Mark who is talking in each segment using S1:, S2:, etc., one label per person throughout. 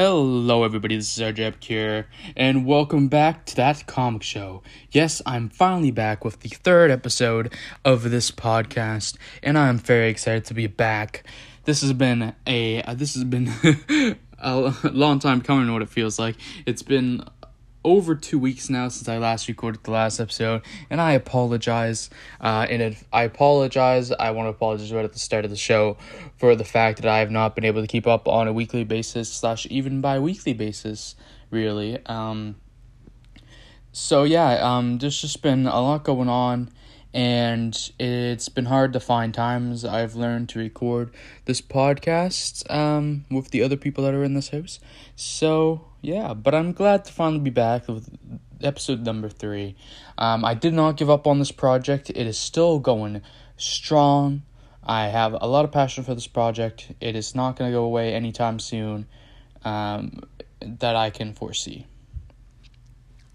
S1: Hello, everybody. This is RJ Epicure, and welcome back to that comic show. Yes, I'm finally back with the third episode of this podcast, and I'm very excited to be back. This has been a uh, this has been a long time coming. What it feels like. It's been over two weeks now since I last recorded the last episode, and I apologize. Uh, and I apologize. I want to apologize right at the start of the show for the fact that I have not been able to keep up on a weekly basis slash even bi-weekly basis, really. Um, so yeah, um, there's just been a lot going on, and it's been hard to find times I've learned to record this podcast um, with the other people that are in this house. So yeah, but I'm glad to finally be back with episode number three. Um, I did not give up on this project. It is still going strong. I have a lot of passion for this project. It is not going to go away anytime soon um, that I can foresee.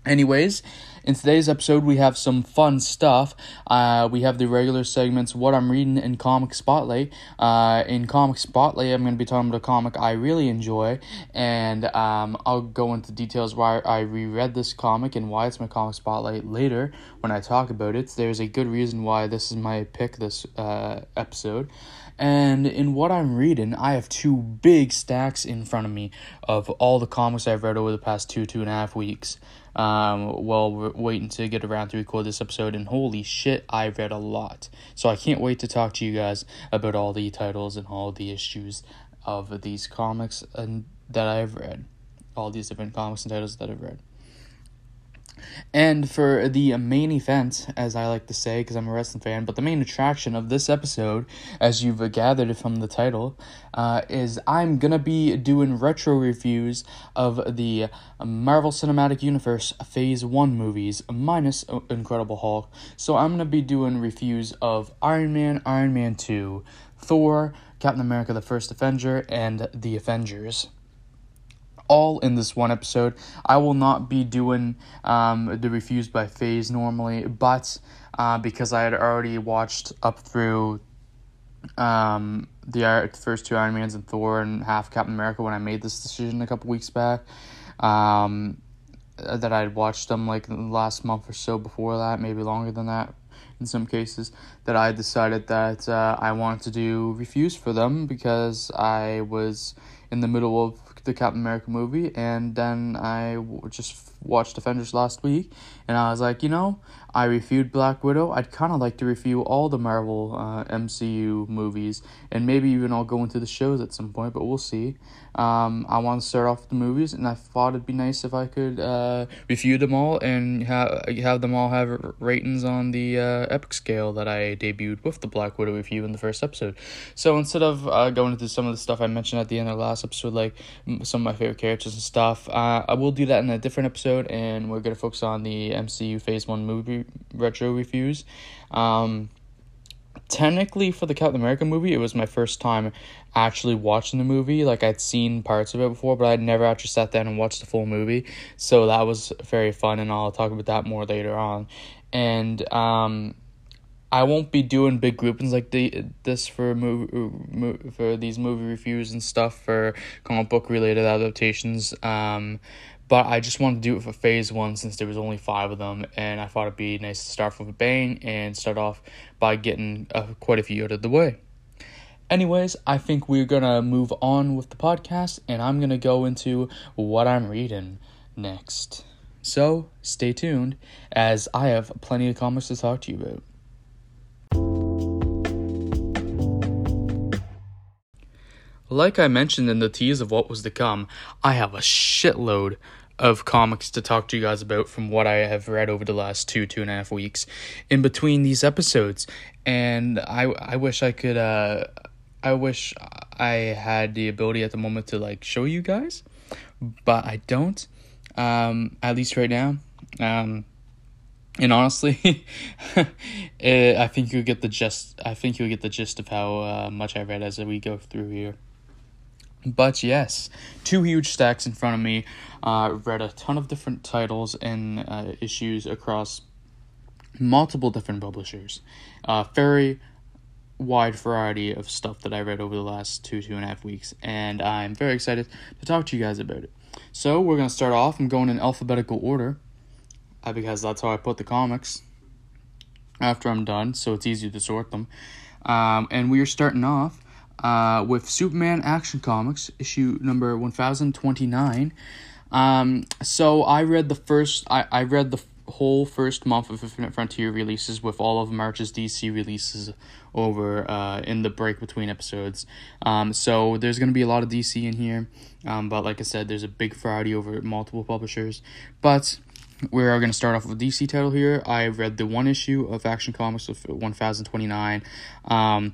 S1: Anyways, in today's episode, we have some fun stuff. Uh, we have the regular segments, What I'm Reading in Comic Spotlight. Uh, in Comic Spotlight, I'm going to be talking about a comic I really enjoy, and um, I'll go into details why I reread this comic and why it's my Comic Spotlight later when I talk about it. There's a good reason why this is my pick this uh, episode. And in what I'm reading, I have two big stacks in front of me of all the comics I've read over the past two, two and a half weeks um, while we're waiting to get around to record this episode. And holy shit, I read a lot. So I can't wait to talk to you guys about all the titles and all the issues of these comics and that I've read. All these different comics and titles that I've read. And for the main event, as I like to say, because I'm a wrestling fan, but the main attraction of this episode, as you've gathered from the title, uh, is I'm gonna be doing retro reviews of the Marvel Cinematic Universe Phase 1 movies, minus Incredible Hulk. So I'm gonna be doing reviews of Iron Man, Iron Man 2, Thor, Captain America the First Avenger, and The Avengers all in this one episode. I will not be doing um, the reviews by phase normally, but uh, because I had already watched up through um, the first two Iron Mans and Thor and half Captain America when I made this decision a couple weeks back. Um, that I had watched them like last month or so before that, maybe longer than that in some cases, that I decided that uh, I wanted to do reviews for them because I was in the middle of the Captain America movie, and then I w- just watched Defenders last week, and I was like, you know, I reviewed Black Widow. I'd kind of like to review all the Marvel uh, MCU movies, and maybe even I'll go into the shows at some point, but we'll see. Um, I want to start off with the movies, and I thought it'd be nice if I could uh, review them all and have have them all have ratings on the uh, epic scale that I debuted with the Black Widow review in the first episode. So instead of uh, going into some of the stuff I mentioned at the end of the last episode, like some of my favorite characters and stuff, uh, I will do that in a different episode, and we're gonna focus on the MCU Phase One movie retro reviews. Um, technically for the Captain America movie, it was my first time actually watching the movie. Like I'd seen parts of it before, but I'd never actually sat down and watched the full movie. So that was very fun, and I'll talk about that more later on. And um, I won't be doing big groupings like the this for movie for these movie reviews and stuff for comic book related adaptations. Um, but I just wanted to do it for phase one since there was only five of them, and I thought it'd be nice to start with a bang and start off by getting uh, quite a few out of the way. Anyways, I think we're gonna move on with the podcast, and I'm gonna go into what I'm reading next. So stay tuned, as I have plenty of comics to talk to you about. Like I mentioned in the tease of what was to come, I have a shitload of comics to talk to you guys about from what I have read over the last two, two and a half weeks in between these episodes. And I I wish I could uh I wish I had the ability at the moment to like show you guys, but I don't. Um at least right now. Um and honestly, it, I think you'll get the gist. I think you'll get the gist of how uh, much I read as we go through here. But yes, two huge stacks in front of me. Uh, read a ton of different titles and uh, issues across multiple different publishers. Uh, very wide variety of stuff that I read over the last two, two and a half weeks, and I'm very excited to talk to you guys about it. So, we're going to start off. I'm going in alphabetical order uh, because that's how I put the comics after I'm done, so it's easier to sort them. Um, and we are starting off uh, with Superman Action Comics, issue number 1029. Um, so I read the first, I, I read the whole first month of Infinite Frontier releases with all of March's DC releases over uh, in the break between episodes. Um, so there's going to be a lot of DC in here, um, but like I said, there's a big variety over multiple publishers. But we're going to start off with a DC title here. I read the one issue of Action Comics of 1029. Um,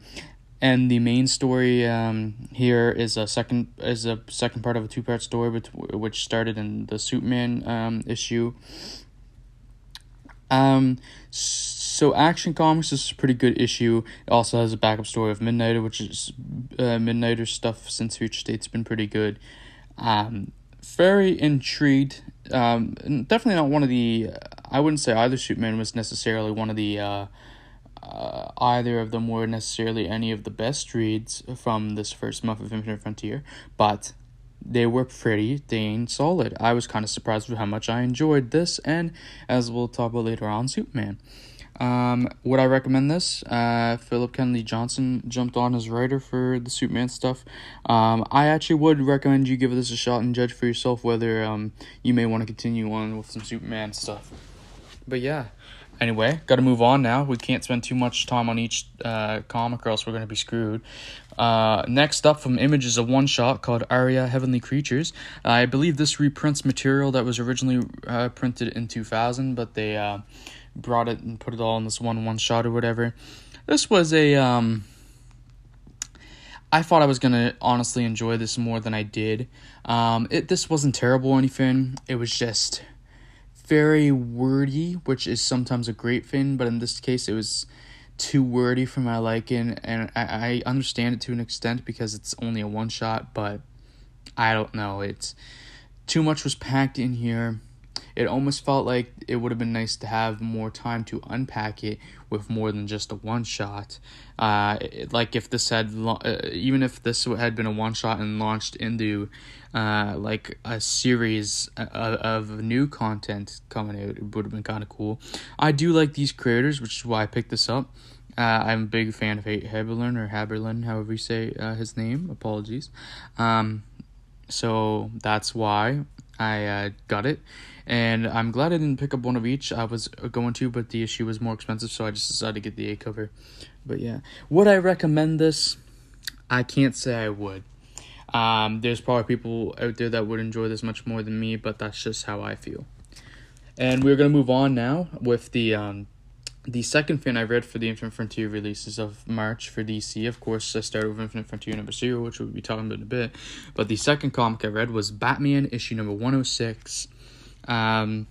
S1: and the main story um, here is a second is a second part of a two part story which, which started in the Superman um, issue. Um, so Action Comics is a pretty good issue. It also has a backup story of Midnighter, which is uh, Midnighter stuff since Future State's been pretty good. Um, very intrigued. Um, definitely not one of the. I wouldn't say either Superman was necessarily one of the. Uh, uh, either of them were necessarily any of the best reads from this first month of Infinite Frontier, but they were pretty dang solid. I was kind of surprised with how much I enjoyed this, and as we'll talk about later on, Superman. Um, would I recommend this? Uh, Phillip Kennedy Johnson jumped on as writer for the Superman stuff. Um, I actually would recommend you give this a shot and judge for yourself whether um, you may want to continue on with some Superman stuff. But yeah, Anyway, got to move on now. We can't spend too much time on each uh, comic, or else we're going to be screwed. Uh, next up from Image is a one shot called Aria Heavenly Creatures. Uh, I believe this reprints material that was originally uh, printed in 2000, but they uh, brought it and put it all in this one one shot or whatever. This was a. Um, I thought I was gonna honestly enjoy this more than I did. Um, it this wasn't terrible or anything. It was just very wordy, which is sometimes a great thing, but in this case, it was too wordy for my liking, and I, I understand it to an extent because it's only a one shot, but I don't know. It's too much was packed in here. It almost felt like it would have been nice to have more time to unpack it with more than just a one shot. Uh, it, like if this had, uh, even if this had been a one shot and launched into uh, like a series of, of new content coming out, it would have been kind of cool. I do like these creators, which is why I picked this up. Uh, I'm a big fan of Haberlin or Haberlin, however you say uh, his name. Apologies. Um, so that's why I uh, got it, and I'm glad I didn't pick up one of each. I was going to, but the issue was more expensive, so I just decided to get the A cover. But yeah, would I recommend this? I can't say I would. Um, there's probably people out there that would enjoy this much more than me, but that's just how I feel. And we're gonna move on now with the um, the second fin I read for the Infinite Frontier releases of March for DC. Of course, I started with Infinite Frontier number zero, which we'll be talking about in a bit. But the second comic I read was Batman issue number 106. Um,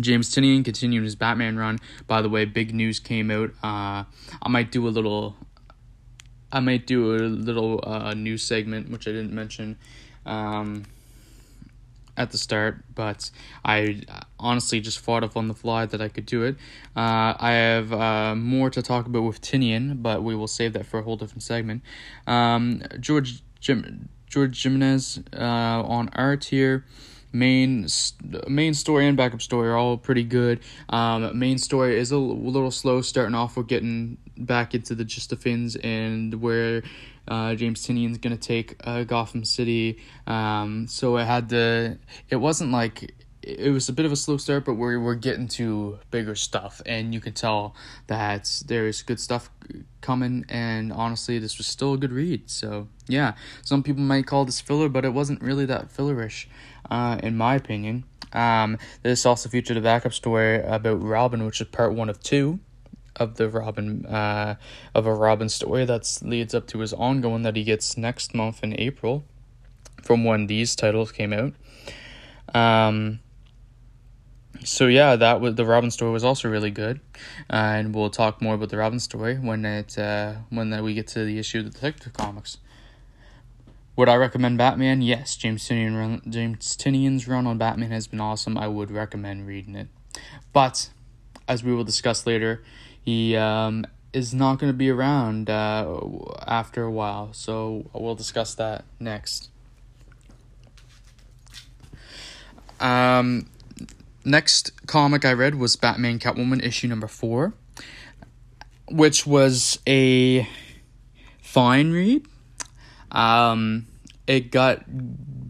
S1: James Tynion continuing his Batman run. By the way, big news came out. Uh, I might do a little I might do a little uh, news segment, which I didn't mention um, at the start, but I honestly just thought of on the fly that I could do it. Uh, I have uh, more to talk about with Tynion, but we will save that for a whole different segment. Um, George Jim George Jimenez uh, on art here main main story and backup story are all pretty good. Um, main story is a little slow starting off. We're getting back into the gist of things and where uh, James Tynion's gonna take uh, Gotham City. Um, so it had the it wasn't like it was a bit of a slow start, but we're we're getting to bigger stuff, and you can tell that there's good stuff coming. And honestly, this was still a good read. So yeah, some people might call this filler, but it wasn't really that fillerish uh, in my opinion. Um, this also featured a backup story about Robin, which is part one of two of the Robin uh, of a Robin story that leads up to his ongoing that he gets next month in April, from when these titles came out. Um, so yeah, that was the Robin story was also really good, uh, and we'll talk more about the Robin story when it uh, when we get to the issue of the Detective Comics. Would I recommend Batman? Yes, James Tynion run, James Tynion's run on Batman has been awesome. I would recommend reading it, but as we will discuss later, he um, is not going to be around uh, after a while. So we'll discuss that next. Um, next comic I read was Batman Catwoman issue number four, which was a fine read. Um, it got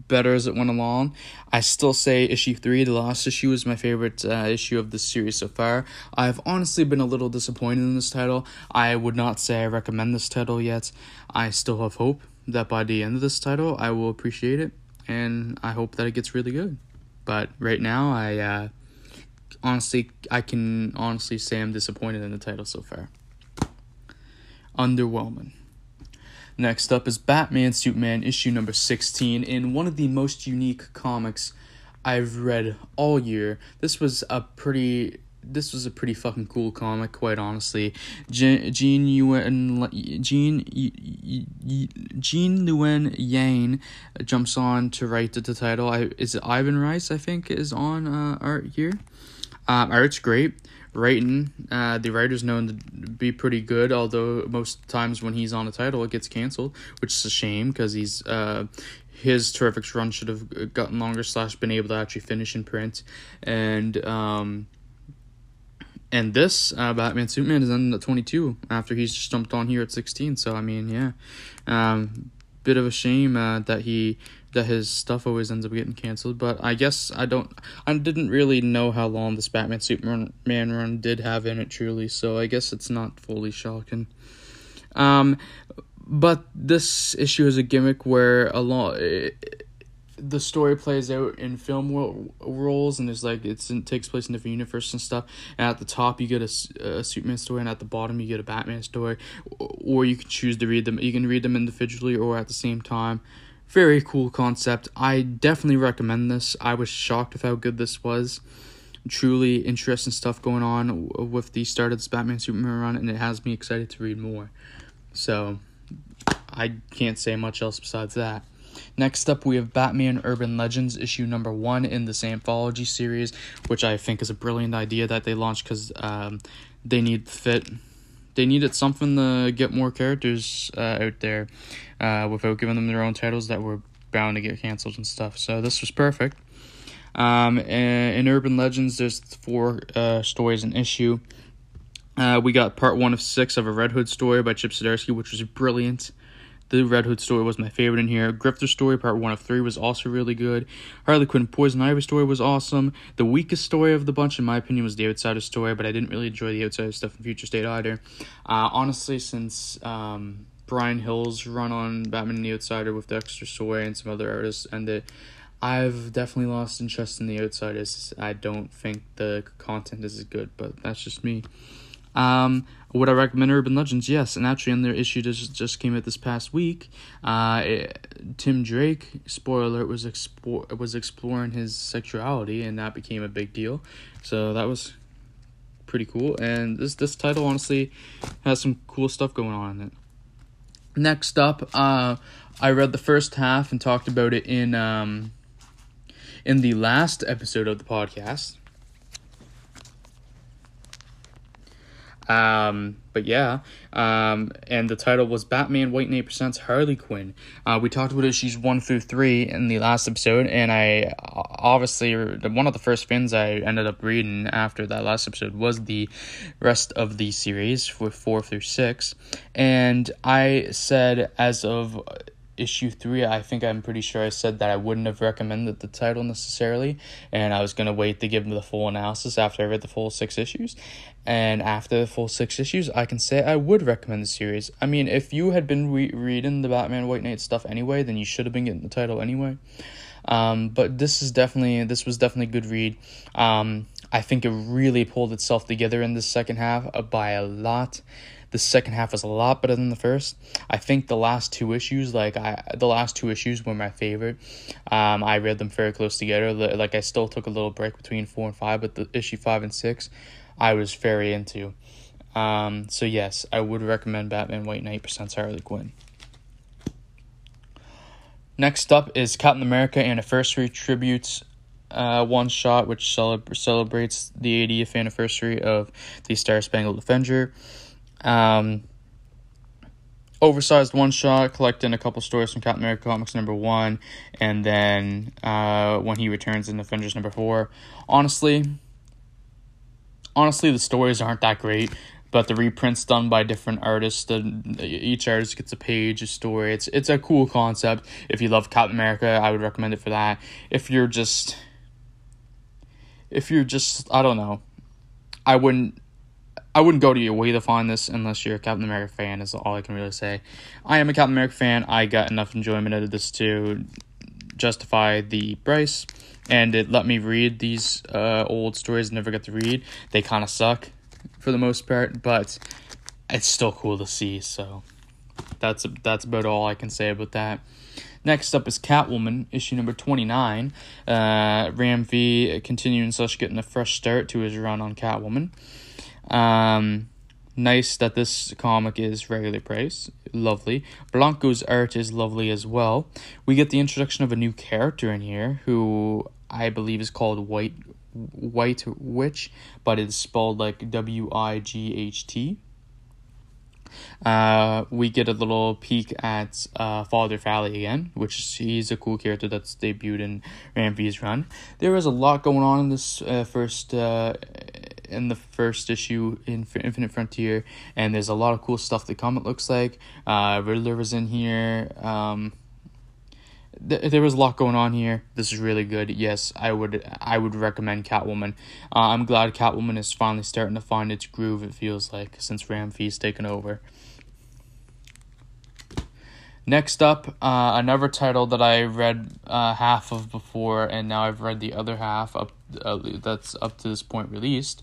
S1: better as it went along. I still say issue three, the last issue, is my favorite uh, issue of the series so far. I've honestly been a little disappointed in this title. I would not say I recommend this title yet. I still have hope that by the end of this title, I will appreciate it, and I hope that it gets really good. But right now, I uh, honestly, I can honestly say I'm disappointed in the title so far. Underwhelming. Next up is Batman Superman issue number 16 in one of the most unique comics I've read all year. This was a pretty this was a pretty fucking cool comic, quite honestly. Gene Yuen Gene Gene Luen Yang jumps on to write the, the title. I is it Ivan Reis I think is on uh, art here. Um, art's great writing. Uh, the writer's known to be pretty good, although most times when he's on a title, it gets canceled, which is a shame because he's uh, his terrific run should have gotten longer slash been able to actually finish in print, and um, and this uh, Batman Superman is on at twenty two after he's just jumped on here at sixteen. So I mean, yeah, um, bit of a shame uh, that he that his stuff always ends up getting canceled. But I guess I don't I didn't really know how long this Batman Superman run did have in it truly, so I guess it's not fully shocking. Um, but this issue is a gimmick where a lot the story plays out in film world, roles and there's like it's it takes place in different universes and stuff and at the top you get a, a superman story and at the bottom you get a batman story or you can choose to read them you can read them individually or at the same time very cool concept. I definitely recommend this. I was shocked with how good this was. Truly interesting stuff going on with the start of this batman superman run and it has me excited to read more. So i can't say much else besides that. Next up, we have Batman Urban Legends issue number one in this anthology series, which I think is a brilliant idea that they launched because um, they need fit. They needed something to get more characters uh, out there uh, without giving them their own titles that were bound to get canceled and stuff. So this was perfect. Um, in Urban Legends, there's four uh, stories an issue. Uh, we got part one of six of a Red Hood story by Chip Zdarsky, which was brilliant. The Red Hood story was my favorite in here. Grifter story, part one of three, was also really good. Harley Quinn Poison Ivy story was awesome. The weakest story of the bunch, in my opinion, was the Outsider story, but I didn't really enjoy the Outsider stuff in Future State either. Uh, honestly, since um, Bryan Hill's run on Batman and the Outsider with Dexter Soy and some other artists ended, I've definitely lost interest in the Outsiders. I don't think the content is as good, but that's just me. Um, would I recommend Urban Legends? Yes, and actually, in their issue just just came out this past week, uh, it, Tim Drake, spoiler alert, was explore was exploring his sexuality, and that became a big deal. So that was pretty cool. And this this title honestly has some cool stuff going on in it. Next up, uh, I read the first half and talked about it in um, in the last episode of the podcast. Um, but yeah, um, and the title was Batman White Knight Presents Harley Quinn. Uh, we talked about issues one through three in the last episode, and I obviously one of the first things I ended up reading after that last episode was the rest of the series with four through six, and I said as of issue three, I think I'm pretty sure I said that I wouldn't have recommended the title necessarily, and I was gonna wait to give them the full analysis after I read the full six issues. And after the full six issues, I can say I would recommend the series. I mean, if you had been re- reading the Batman White Knight stuff anyway, then you should have been getting the title anyway. Um, but this is definitely this was definitely a good read. Um, I think it really pulled itself together in the second half uh, by a lot the second half was a lot better than the first. I think the last two issues, like I, the last two issues were my favorite. Um, I read them very close together. Like I still took a little break between four and five, but the issue five and six, I was very into. Um, so yes, I would recommend Batman White Knight presents Harley Quinn. Next up is Captain America Anniversary Tributes uh, one shot, which celeb- celebrates the 80th anniversary of the Star Spangled Avenger. Um, oversized one shot, collecting a couple stories from Captain America Comics number one, and then uh, when he returns in Avengers number four. Honestly, honestly, the stories aren't that great, but the reprints done by different artists, the, each artist gets a page, a story. It's it's a cool concept. If you love Captain America, I would recommend it for that. If you're just, if you're just, I don't know, I wouldn't I wouldn't go to your way to find this unless you're a Captain America fan. Is all I can really say. I am a Captain America fan. I got enough enjoyment out of this to justify the price, and it let me read these uh, old stories. I never got to read. They kind of suck for the most part, but it's still cool to see. So that's that's about all I can say about that. Next up is Catwoman, issue number 29. Uh, Ram V continuing such getting a fresh start to his run on Catwoman. Um, nice that this comic is regular price. Lovely. Blanco's art is lovely as well. We get the introduction of a new character in here who I believe is called White White Witch, but it's spelled like W I G H T. Uh, we get a little peek at uh, Father Valley again, which is, he's a cool character that's debuted in Ram run. There is a lot going on in this uh, first uh, in the first issue in Infinite Frontier, and there's a lot of cool stuff the comic looks like. Uh, Riddler was in here. Um, th- there was a lot going on here. This is really good. Yes, I would I would recommend Catwoman. Uh, I'm glad Catwoman is finally starting to find its groove. It feels like since Ram V's taken over. Next up, uh, another title that I read uh, half of before, and now I've read the other half up uh, that's up to this point released.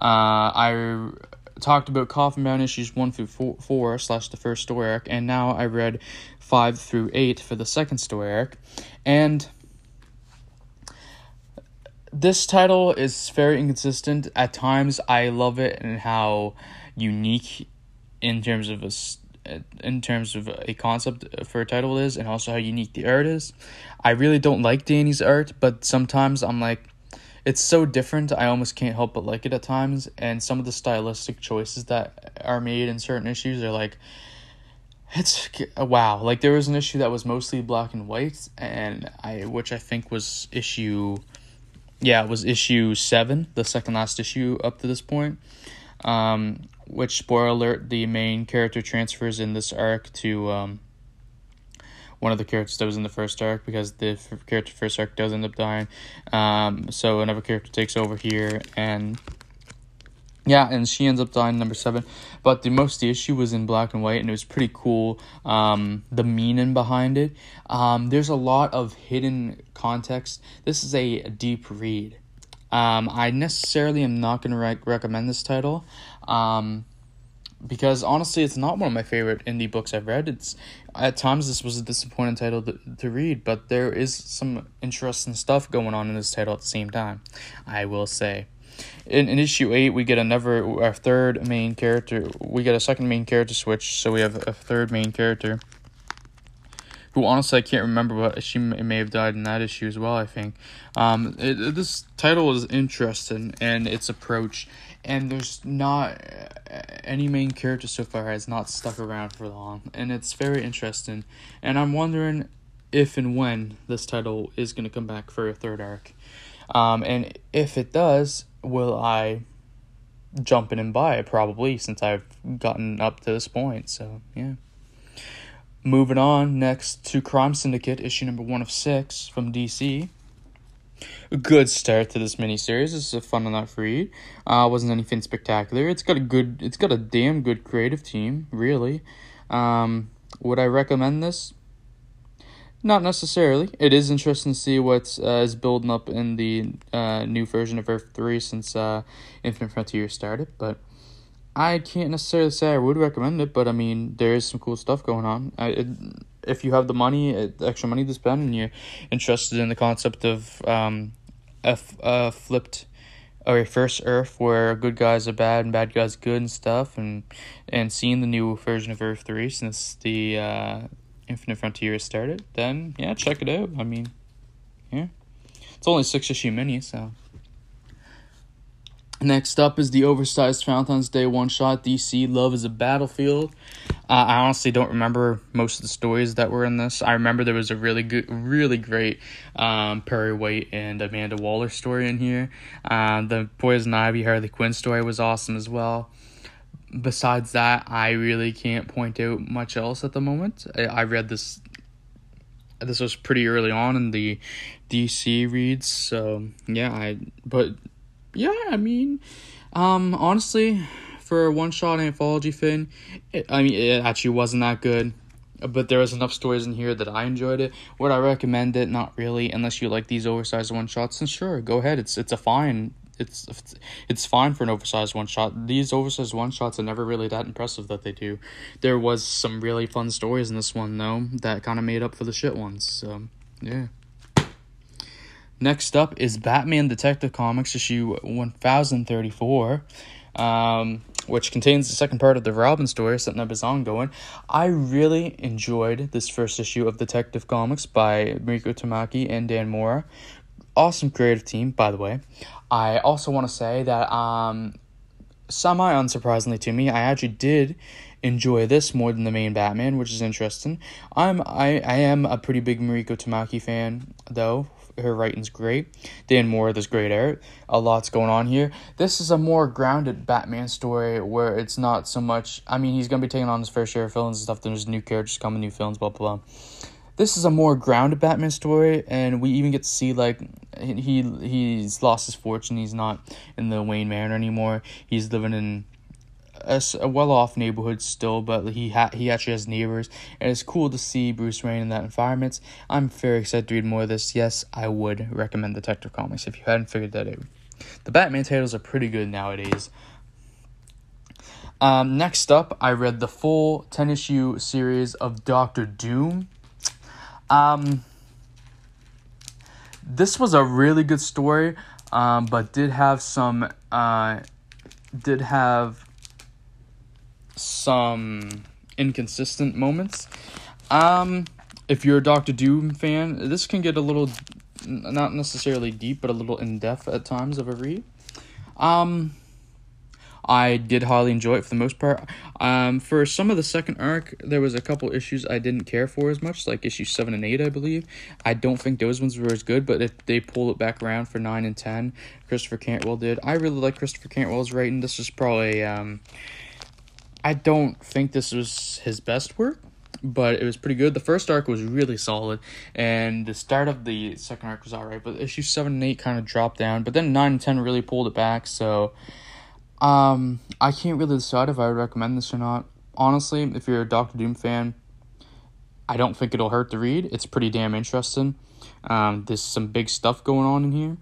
S1: Uh, I talked about Coffin Bound issues one through four, four slash the first story arc, and now I read five through eight for the second story arc, and this title is very inconsistent. At times, I love it and how unique in terms of a in terms of a concept for a title is and also how unique the art is. I really don't like Dani's art, but sometimes I'm like it's so different I almost can't help but like it at times and some of the stylistic choices that are made in certain issues are like it's wow like there was an issue that was mostly black and white and I which I think was issue yeah, it was issue 7, the second last issue up to this point. Um, which spoiler alert, the main character transfers in this arc to um, one of the characters that was in the first arc because the f- character first arc does end up dying. Um, so another character takes over here and yeah, and she ends up dying number seven. But the most the issue was in black and white, and it was pretty cool. Um, the meaning behind it. Um, there's a lot of hidden context. This is a deep read. Um, I necessarily am not going to re- recommend this title. Um, because honestly, it's not one of my favorite indie books I've read. It's at times this was a disappointing title to, to read, but there is some interesting stuff going on in this title at the same time. I will say. In, in issue eight, we get another our third main character. We get a second main character switch, so we have a third main character who honestly I can't remember, but she may have died in that issue as well. I think. Um, it, this title is interesting and its approach, and there's not uh, any main character so far has not stuck around for long, and it's very interesting. And I'm wondering if and when this title is going to come back for a third arc, um, and if it does, will I jump in and buy it? Probably, since I've gotten up to this point. So yeah. Moving on next to Crime Syndicate, issue number one of six from DC. A good start to this miniseries. This is a fun enough read. Uh, wasn't anything spectacular. It's got a good. It's got a damn good creative team. Really. Um, would I recommend this? Not necessarily. It is interesting to see what uh, is building up in the uh, new version of Earth three since uh, Infinite Frontier started, but I can't necessarily say I would recommend it, but I mean, there is some cool stuff going on. I, it, if you have the money, uh, extra money to spend, and you're interested in the concept of um, a, a flipped or a first Earth where good guys are bad and bad guys good and stuff, and and seeing the new version of Earth three since the uh, Infinite Frontier has started, then yeah, check it out. I mean, yeah, it's only six issue mini, so Next up is the oversized Valentine's Day one shot DC Love is a Battlefield. Uh, I honestly don't remember most of the stories that were in this. I remember there was a really good, really great um, Perry White and Amanda Waller story in here. Uh, the Poison Ivy Harley Quinn story was awesome as well. Besides that, I really can't point out much else at the moment. I, I read this. This was pretty early on in the DC reads, so yeah. I but yeah, I mean, um, honestly, for a one shot anthology thing, it, I mean, it actually wasn't that good. But there was enough stories in here that I enjoyed it. Would I recommend it? Not really, unless you like these oversized one shots. And sure, go ahead. It's it's a fine. It's, it's fine for an oversized one shot. These oversized one shots are never really that impressive that they do. There was some really fun stories in this one though that kind of made up for the shit ones. So yeah. Next up is Batman Detective Comics issue 1034, um, which contains the second part of the Robin story, something that is ongoing. I really enjoyed this first issue of Detective Comics by Mariko Tamaki and Dan Mora. Awesome creative team, by the way. I also want to say that, um, semi unsurprisingly to me, I actually did enjoy this more than the main Batman, which is interesting. I'm I, I am a pretty big Mariko Tamaki fan though her writing's great. Dan Mora does great art. A lot's going on here. This is a more grounded Batman story where it's not so much. I mean, he's gonna be taking on his fair share of villains and stuff. There's new characters coming, new films, blah blah blah. This is a more grounded Batman story, and we even get to see like he he's lost his fortune. He's not in the Wayne Manor anymore. He's living in a, a well off neighborhood still, but he ha- he actually has neighbors, and it's cool to see Bruce Wayne in that environment. I'm very excited to read more of this. Yes, I would recommend Detective Comics if you hadn't figured that out. The Batman titles are pretty good nowadays. Um, next up, I read the full 10 issue series of Doctor Doom. Um, this was a really good story, um, but did have some uh, did have some inconsistent moments. Um, if you're a Doctor Doom fan, this can get a little, not necessarily deep, but a little in depth at times of a read. Um, I did highly enjoy it for the most part. Um, for some of the second arc, there was a couple issues I didn't care for as much, like issue seven and eight, I believe. I don't think those ones were as good, but if they pull it back around for nine and ten, Christopher Cantwell did. I really like Christopher Cantwell's writing. This is probably um I don't think this was his best work, but it was pretty good. The first arc was really solid, and the start of the second arc was alright, but issue seven and eight kind of dropped down. But then nine and ten really pulled it back. So, um, I can't really decide if I would recommend this or not. Honestly, if you're a Doctor Doom fan, I don't think it'll hurt to read. It's pretty damn interesting. Um, there's some big stuff going on in here.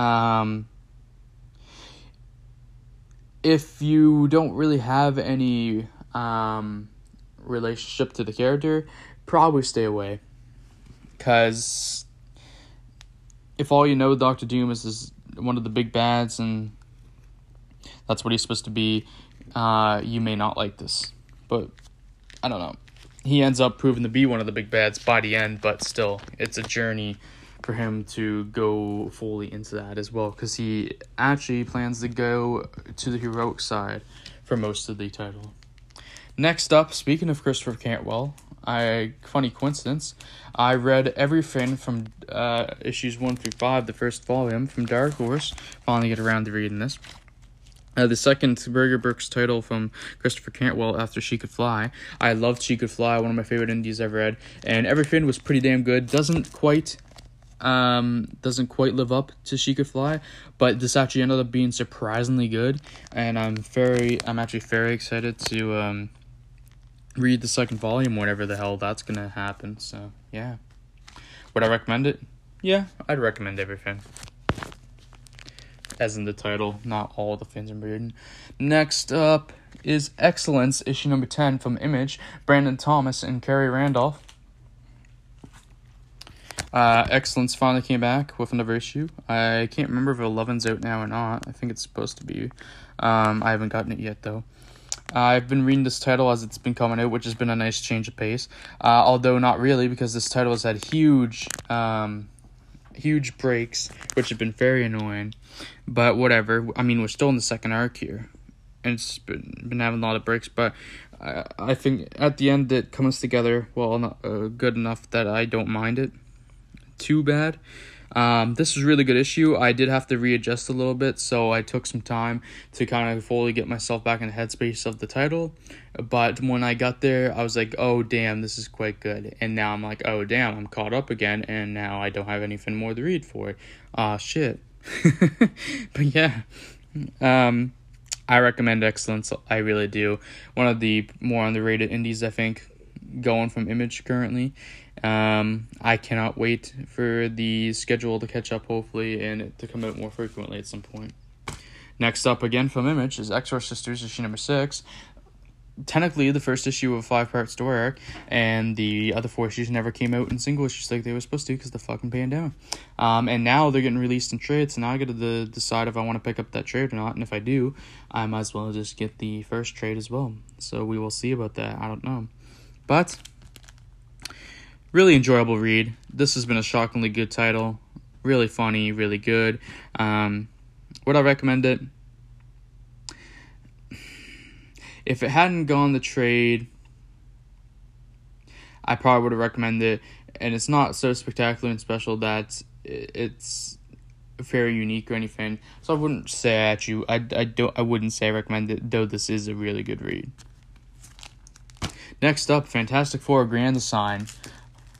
S1: Um, if you don't really have any um, relationship to the character, probably stay away. Because if all you know Doctor Doom is, is one of the big bads and that's what he's supposed to be, uh, you may not like this. But I don't know. He ends up proving to be one of the big bads by the end, but still, it's a journey for him to go fully into that as well because he actually plans to go to the heroic side for most of the title. Next up, speaking of Christopher Cantwell, I funny coincidence, I read everything from uh, issues one through five, the first volume from Dark Horse. Finally, get around to reading this. Uh, the second Berger Books title from Christopher Cantwell after She Could Fly. I loved She Could Fly, one of my favorite indies I've read, and everything was pretty damn good. Doesn't quite um, doesn't quite live up to She Could Fly, but this actually ended up being surprisingly good, and I'm very, I'm actually very excited to um, read the second volume whenever the hell that's gonna happen. So yeah, would I recommend it? Yeah, I'd recommend everything. As in the title, not all the fans are reading. Next up is Excellence, issue number 10 from Image, Brandon Thomas and Khary Randolph. Uh, Excellence finally came back with another issue. I can't remember if 11's out now or not. I think it's supposed to be. Um, I haven't gotten it yet though. I've been reading this title as it's been coming out, which has been a nice change of pace. Uh, although not really, because this title has had huge, um, huge breaks, which have been very annoying. But whatever. I mean, we're still in the second arc here, and it's been been having a lot of breaks. But I I think at the end it comes together well, not, uh, good enough that I don't mind it too bad. Um, this was really good issue. I did have to readjust a little bit, so I took some time to kind of fully get myself back in the headspace of the title. But when I got there, I was like, oh, damn, this is quite good. And now I'm like, oh, damn, I'm caught up again, and now I don't have anything more to read for it. Ah, uh, shit. but yeah. Um, I recommend Excellence. I really do. One of the more underrated indies, I think, going from Image currently. Um, I cannot wait for the schedule to catch up, hopefully, and to come out more frequently at some point. Next up, again from Image, is X Sisters issue number six. Technically, the first issue of a five part story arc, and the other four issues never came out in single issues like they were supposed to because the fucking pandemic. Um, and now they're getting released in trades, so now I got to decide if I want to pick up that trade or not. And if I do, I might as well just get the first trade as well. So we will see about that. I don't know. But really enjoyable read. This has been a shockingly good title. Really funny, really good. Um, would I recommend it? If it hadn't gone the trade, I probably would have recommended it. And it's not so spectacular and special that it's very unique or anything. So I wouldn't say at you. I, I don't. I wouldn't say I recommend it. Though this is a really good read. Next up, Fantastic Four Grand Design.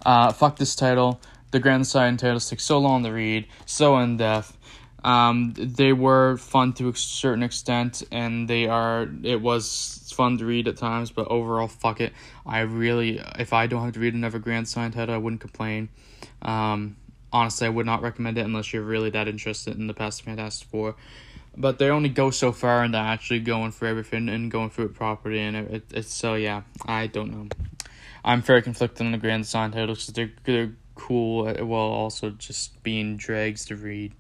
S1: Uh, fuck this title. The Grand Design titles take so long to read, so in depth. Um, they were fun to a certain extent, and they are. It was fun to read at times, but overall, fuck it. I really, if I don't have to read another Grand Design title, I wouldn't complain. Um, honestly, I would not recommend it unless you're really that interested in the past Fantastic Four. But they only go so far into actually going for everything and going through it properly, and it, it, it's so yeah. I don't know. I'm very conflicted on the Grand Design titles because they're, they're cool uh, while also just being drags to read.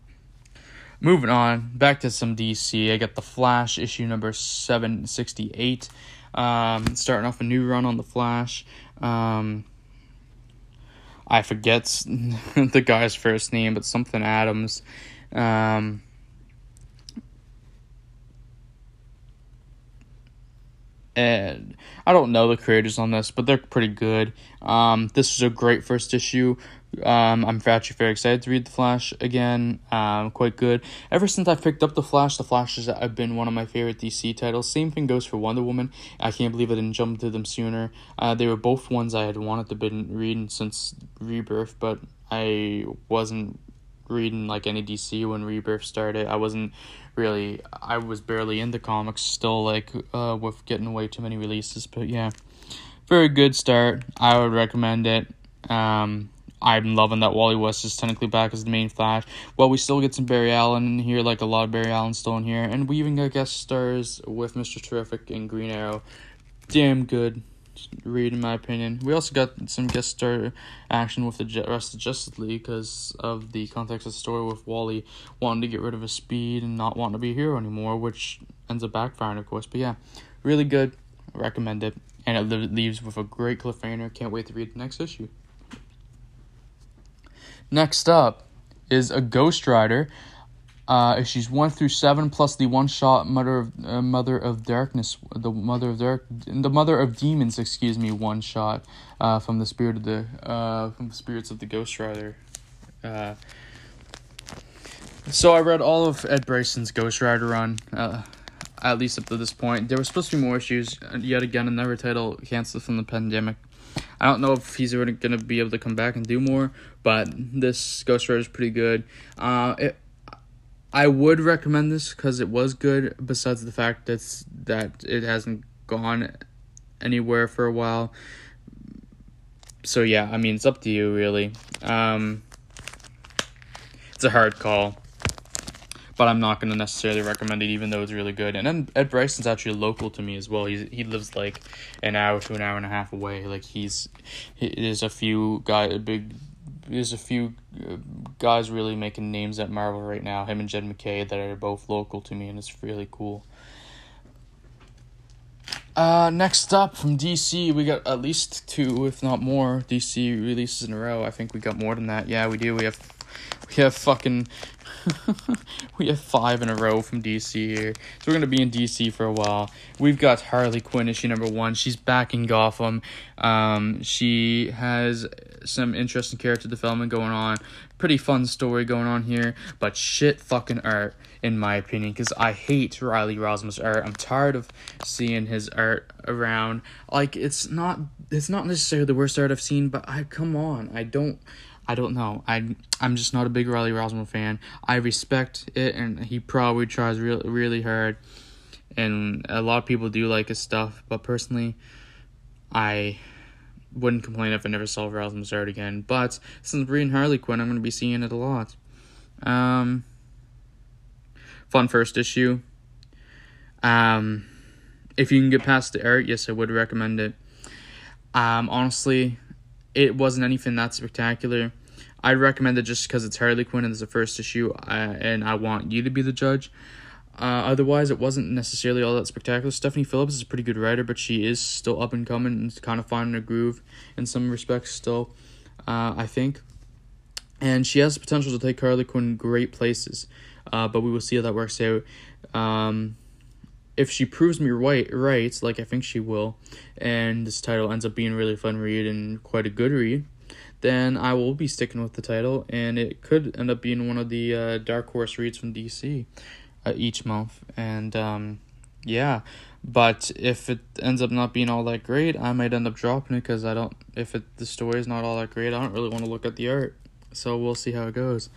S1: Moving on, back to some DC. I got The Flash, issue number 768. Um, starting off a new run on The Flash. Um, I forget the guy's first name, but something Adams. Um, and I don't know the creators on this, but they're pretty good. Um, this is a great first issue. Um, I'm actually very excited to read The Flash again. Um, quite good. Ever since I picked up The Flash, The Flash has been one of my favorite DC titles. Same thing goes for Wonder Woman. I can't believe I didn't jump to them sooner. Uh, they were both ones I had wanted to been reading since Rebirth, but I wasn't reading like any DC when Rebirth started. I wasn't really I was barely into comics still like uh with getting way too many releases, but yeah. Very good start. I would recommend it. Um I'm loving that Wally West is technically back as the main Flash. Well, we still get some Barry Allen in here, like a lot of Barry Allen still in here, and we even got guest stars with Mister Terrific and Green Arrow. Damn good read, in my opinion. We also got some guest star action with the rest of Justice League because of the context of the story with Wally wanting to get rid of his speed and not wanting to be a hero anymore, which ends up backfiring, of course. But yeah, really good. recommend it. And it leaves with a great cliffhanger. Can't wait to read the next issue. Next up is a Ghost Rider uh, issues one through seven, plus the one-shot Mother of uh, Mother of Darkness, the Mother of Dark, the Mother of Demons, excuse me, one shot uh, from the spirit of the uh, from the spirits of the Ghost Rider. Uh, so I read all of Ed Brisson's Ghost Rider run, uh, at least up to this point. There were supposed to be more issues. Yet again, another title canceled from the pandemic. I don't know if he's ever going to be able to come back and do more, but this Ghost Rider is pretty good. Uh, it, I would recommend this because it was good. Besides the fact that that it hasn't gone anywhere for a while. So yeah, I mean it's up to you really. Um, it's a hard call, but I'm not gonna necessarily recommend it, even though it's really good. And then Ed Brisson's actually local to me as well. He he lives like an hour to an hour and a half away. Like he's he, there's a few guy a big there's a few uh, guys really making names at Marvel right now. Him and Jed MacKay that are both local to me, and it's really cool. Uh, next up from DC, we got at least two, if not more, DC releases in a row. I think we got more than that. Yeah, we do. We have we have fucking we have five in a row from DC here. So we're gonna be in DC for a while. We've got Harley Quinn issue number one. She's back in Gotham. Um, she has some interesting character development going on. Pretty fun story going on here, but shit fucking art in my opinion, because I hate Riley Rossmo's art. I'm tired of seeing his art around. Like it's not it's not necessarily the worst art I've seen, but I come on, I don't I don't know. I I'm just not a big Riley Rossmo fan. I respect it, and he probably tries really really hard, and a lot of people do like his stuff. But personally, I wouldn't complain if I never saw Rossmo's art again. But since reading Harley Quinn, I'm going to be seeing it a lot. Um, fun first issue. Um, if you can get past the art, yes, I would recommend it. Um, honestly, it wasn't anything that spectacular. I'd recommend it just because it's Harley Quinn and it's the first issue, uh, and I want you to be the judge. Uh, otherwise, it wasn't necessarily all that spectacular. Stephanie Phillips is a pretty good writer, but she is still up and coming and kind of finding her groove in some respects still, uh, I think. And she has the potential to take Harley Quinn great places, uh, but we will see how that works out. Um, if she proves me right, right, like I think she will, and this title ends up being a really fun read and quite a good read, then I will be sticking with the title, and it could end up being one of the uh, dark horse reads from DC uh, each month. And um, yeah, but if it ends up not being all that great, I might end up dropping it because I don't. If it the story is not all that great, I don't really want to look at the art. So we'll see how it goes.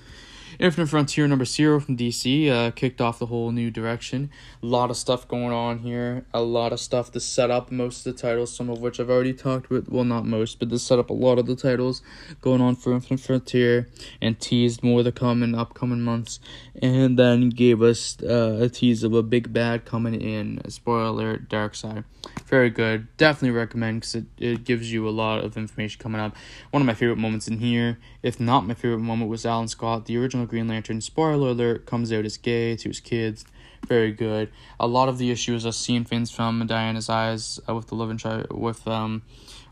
S1: Infinite Frontier number zero from DC uh, kicked off the whole new direction. A lot of stuff going on here. A lot of stuff to set up most of the titles, some of which I've already talked with. Well, not most, but to set up a lot of the titles going on for Infinite Frontier and teased more to come in upcoming months. And then gave us uh, a tease of a big bad coming in. Spoiler alert, Darkseid. Very good. Definitely recommend because it, it gives you a lot of information coming up. One of my favorite moments in here, if not my favorite moment, was Alan Scott, the original Green Lantern. Spoiler alert, comes out as gay to his kids. Very good. A lot of the issues are seeing things from Diana's eyes uh, with the love and try with um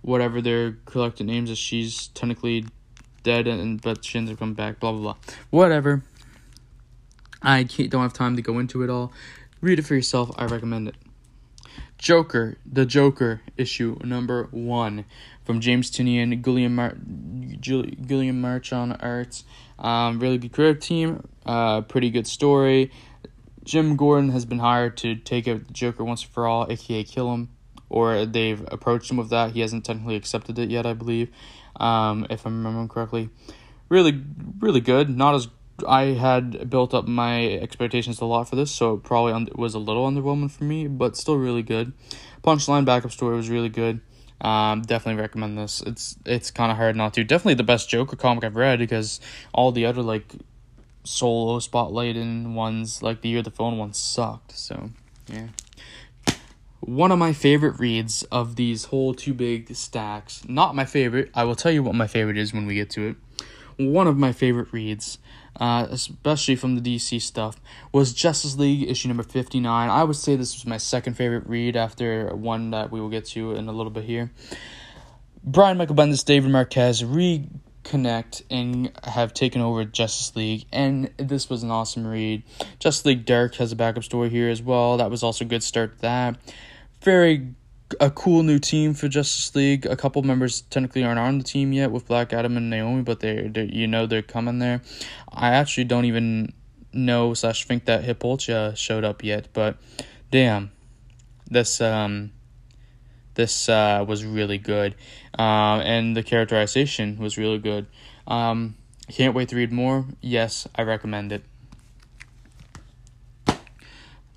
S1: whatever their collected names is. She's technically dead and but she ends up coming back. Blah blah blah. Whatever. I don't have time to go into it all. Read it for yourself. I recommend it. Joker, the Joker issue number one from James Tynion, Guillaume, Mar- Guillaume March on arts. Um, really good creative team. Uh, pretty good story. Jim Gordon has been hired to take out the Joker once for all, aka kill him, or they've approached him with that. He hasn't technically accepted it yet, I believe, um, if I'm remembering correctly. Really, really good. Not as I had built up my expectations a lot for this, so it probably un- was a little underwhelming for me, but still really good. Punchline backup story was really good. Um, definitely recommend this. It's it's kind of hard not to. Definitely the best Joker comic I've read because all the other like solo spotlighting ones, like the Year the Phone ones, sucked. So yeah. One of my favorite reads of these whole two big stacks. Not my favorite. I will tell you what my favorite is when we get to it. One of my favorite reads uh, especially from the DC stuff, was Justice League issue number 59. I would say this was my second favorite read after one that we will get to in a little bit here. Brian Michael Bendis, David Marquez reconnect and have taken over Justice League, and this was an awesome read. Justice League Dark has a backup story here as well. That was also a good start to that. Very a cool new team for Justice League. A couple members technically aren't on the team yet with Black Adam and Naomi, but they they you know they're coming there. I actually don't even know slash think that Hippolyta showed up yet, but damn, this um this uh, was really good, uh, and the characterization was really good. Um, can't wait to read more. Yes, I recommend it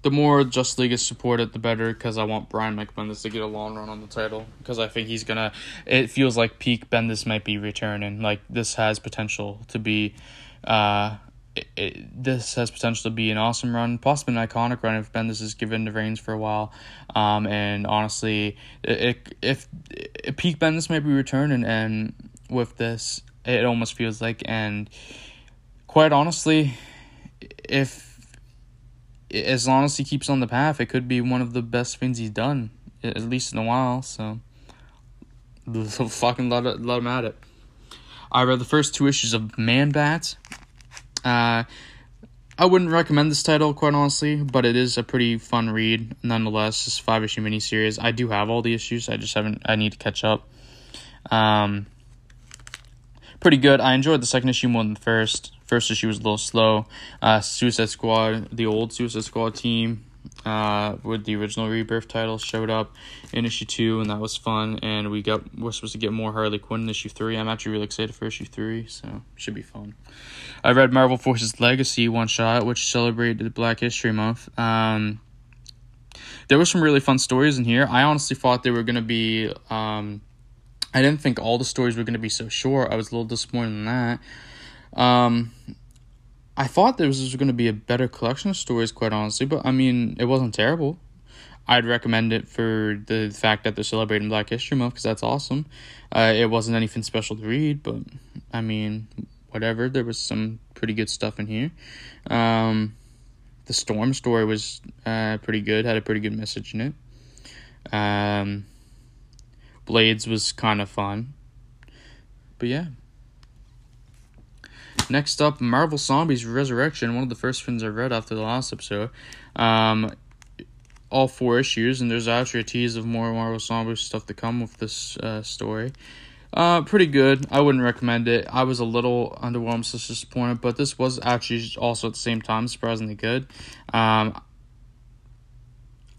S1: the more Just League is supported, the better. Because I want Brian McBendis to get a long run on the title. Because I think he's gonna. It feels like peak Bendis might be returning. Like this has potential to be. Uh, it, it, this has potential to be an awesome run, possibly an iconic run if Bendis is given the reins for a while. Um, and honestly, it, if, peak Bendis might be returning, and with this, it almost feels like, and quite honestly, if as long as he keeps on the path, it could be one of the best things he's done, at least in a while. So, fucking let, let him at it. I read the first two issues of Man Bat. Uh, I wouldn't recommend this title, quite honestly, but it is a pretty fun read nonetheless. It's five issue miniseries. I do have all the issues. I just haven't. I need to catch up. Um, pretty good. I enjoyed the second issue more than the first. First issue was a little slow. Uh, Suicide Squad, the old Suicide Squad team, uh, with the original Rebirth title showed up in issue two, and that was fun. And we got we're supposed to get more Harley Quinn in issue three. I'm actually really excited for issue three, so should be fun. I read Marvel's Voices Legacy one shot, which celebrated Black History Month. Um, there were some really fun stories in here. I honestly thought they were gonna be. Um, I didn't think all the stories were gonna be so short. I was a little disappointed in that. Um, I thought there was going to be a better collection of stories, quite honestly, but I mean, it wasn't terrible. I'd recommend it for the fact that they're celebrating Black History Month because that's awesome. Uh, it wasn't anything special to read, but I mean, whatever. There was some pretty good stuff in here. Um, the Storm story was uh, pretty good, had a pretty good message in it. Um, Blades was kind of fun. But yeah, Next up, Marvel Zombies Resurrection, one of the first things I read after the last episode. Um, all four issues, and there's actually a tease of more Marvel Zombies stuff to come with this uh, story. Uh, pretty good. I wouldn't recommend it. I was a little underwhelmed, so disappointed, but this was actually also at the same time surprisingly good. Um,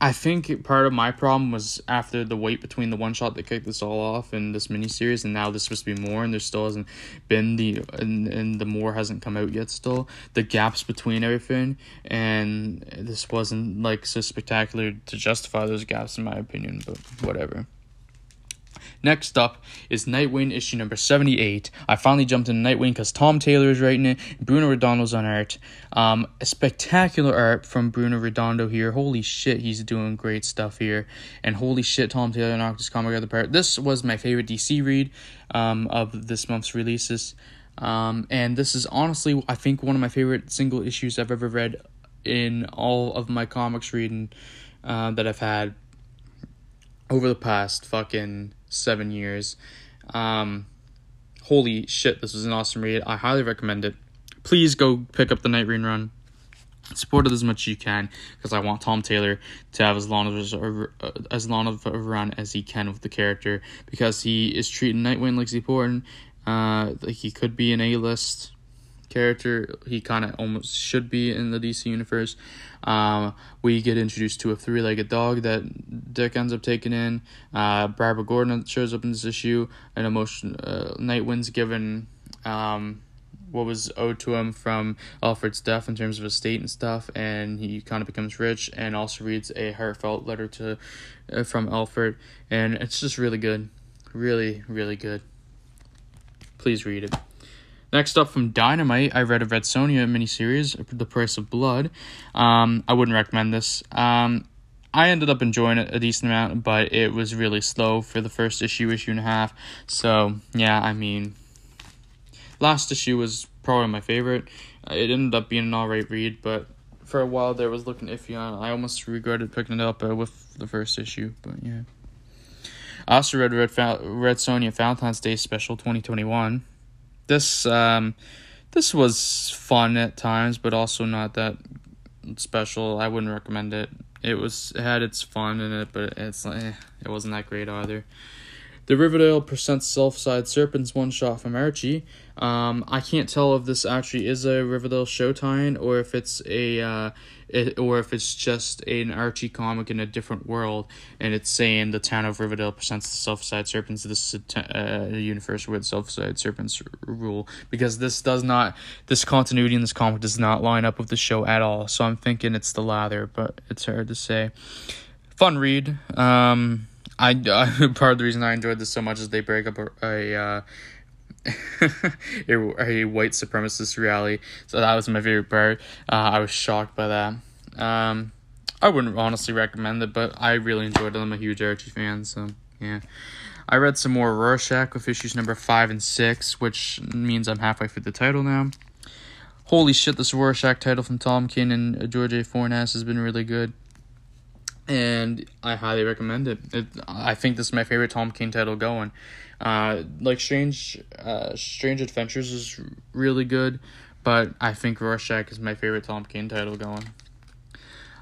S1: I think part of my problem was after the wait between the one shot that kicked this all off and this miniseries, and now this supposed to be more, and there still hasn't been the and, and the more hasn't come out yet. Still, the gaps between everything, and this wasn't like so spectacular to justify those gaps, in my opinion. But whatever. Next up is Nightwing issue number 78. I finally jumped into Nightwing because Tom Taylor is writing it. Bruno Redondo's on art. Um, a spectacular art from Bruno Redondo here. Holy shit, he's doing great stuff here. And holy shit, Tom Taylor knocked his comic out of the park. This was my favorite DC read um, of this month's releases. Um, and this is honestly, I think, one of my favorite single issues I've ever read in all of my comics reading uh, that I've had over the past fucking seven years. Um, holy shit, this was an awesome read. I highly recommend it. Please go pick up the Night Nightwing run. Support it as much as you can because I want Tom Taylor to have as long of a, as long of a run as he can with the character because he is treating Nightwing like he's important. Uh, like he could be an A list character. He kind of almost should be in the DC universe. Um, we get introduced to a three legged dog that Dick ends up taking in. Uh, Barbara Gordon shows up in this issue. An emotion. Uh, Nightwing's given. Um, what was owed to him from Alfred's death in terms of estate and stuff, and he kind of becomes rich and also reads a heartfelt letter to uh, from Alfred, and it's just really good, really really good. Please read it. Next up from Dynamite, I read a Red Sonja miniseries, The Price of Blood. Um, I wouldn't recommend this. Um, I ended up enjoying it a decent amount, but it was really slow for the first issue, issue and a half. So, yeah, I mean, last issue was probably my favorite. It ended up being an alright read, but for a while there was looking iffy on it. I almost regretted picking it up uh, with the first issue, but yeah. I also read Red, Red Sonja Valentine's Day Special 2021 this um, this was fun at times, but also not that special. I wouldn't recommend it. It was it had its fun in it, but it's eh, it wasn't that great either. The Riverdale presents Southside Serpents one shot from Archie. Um, I can't tell if this actually is a Riverdale Showtime or if it's a uh, it, or if it's just an Archie comic in a different world, and it's saying the town of Riverdale presents the Southside Serpents. This uh, universe where the Southside Serpents rule because this does not this continuity in this comic does not line up with the show at all. So I'm thinking it's the latter, but it's hard to say. Fun read. Um, I uh, part of the reason I enjoyed this so much is they break up a, a uh, a, white supremacist rally. So that was my favorite part. Uh, I was shocked by that. Um, I wouldn't honestly recommend it, but I really enjoyed it. I'm a huge Archie fan, so yeah. I read some more Rorschach with issues number five and six, which means I'm halfway through the title now. Holy shit, this Rorschach title from Tom King and George A. Fornas has been really good and I highly recommend it. it. I think this is my favorite Tom King title going. Uh, like Strange, uh, Strange Adventures is really good, but I think Rorschach is my favorite Tom King title going.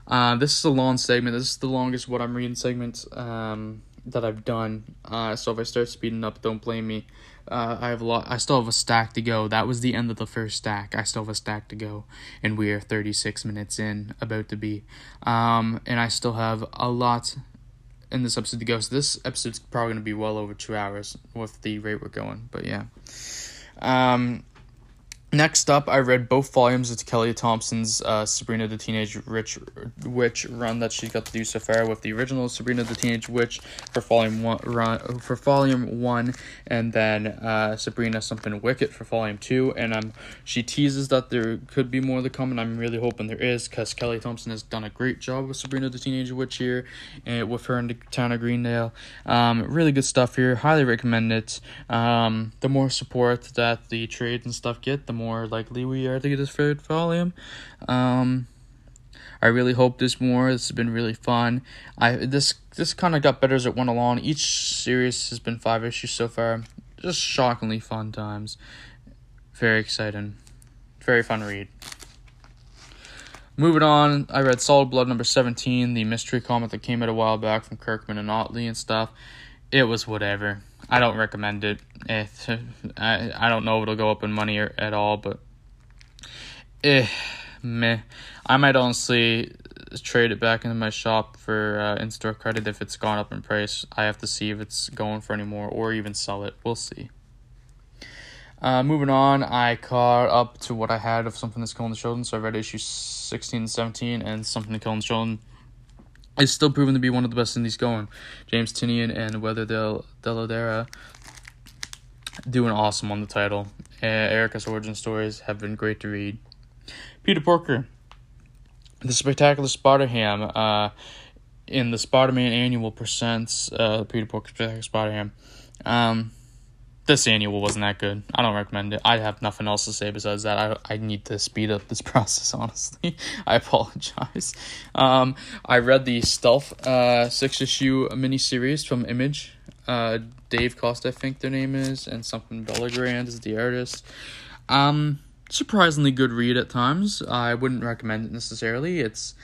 S1: Uh, this is a long segment. This is the longest what I'm reading segment um, that I've done. Uh, so if I start speeding up, don't blame me. Uh, I have a lot. I still have a stack to go. That was the end of the first stack. I still have a stack to go, and we are 36 minutes in, about to be. Um, and I still have a lot in this episode to go. So this episode's probably gonna be well over two hours with the rate we're going. But yeah. Um, Next up, I read both volumes of Kelly Thompson's uh, Sabrina the Teenage Rich Witch run that she's got to do so far with the original Sabrina the Teenage Witch for volume one, run for volume one, and then uh, Sabrina Something Wicked for volume two. And um, she teases that there could be more to come, and I'm really hoping there is because Kelly Thompson has done a great job with Sabrina the Teenage Witch here, and with her in the town of Greendale. Um, really good stuff here. Highly recommend it. Um, the more support that the trades and stuff get, the more likely we are to get this third volume. Um, I really hope this more. This has been really fun. I this this kind of got better as it went along. Each series has been five issues so far. Just shockingly fun times. Very exciting. Very fun read. Moving on, I read Solid Blood number 17, the mystery comic that came out a while back from Kirkman and Ottley and stuff. It was whatever. I don't recommend it. it I I don't know if it'll go up in money or, at all, but eh, meh. I might honestly trade it back into my shop for uh, in store credit if it's gone up in price. I have to see if it's going for any more or even sell it. We'll see. Uh, moving on, I caught up to what I had of Something That's Killing the Children. So I read issues 16 and 17 and Something That's Kill the Children is still proven to be one of the best indies going. James Tynion and Werther Del Dell'Edera doing awesome on the title. Uh, Erica's origin stories have been great to read. Peter Porker, the spectacular Spider-Ham, uh, in the Spider-Man annual presents uh, Peter Porker spectacular Spider-Ham. Um, this annual wasn't that good. I don't recommend it. I have nothing else to say besides that. I, I need to speed up this process, honestly. I apologize. Um, I read the Stealth uh, six issue miniseries from Image. Uh, Dave Costa, I think their name is, and something Bellegarde is the artist. Um, surprisingly good read at times. I wouldn't recommend it necessarily. It's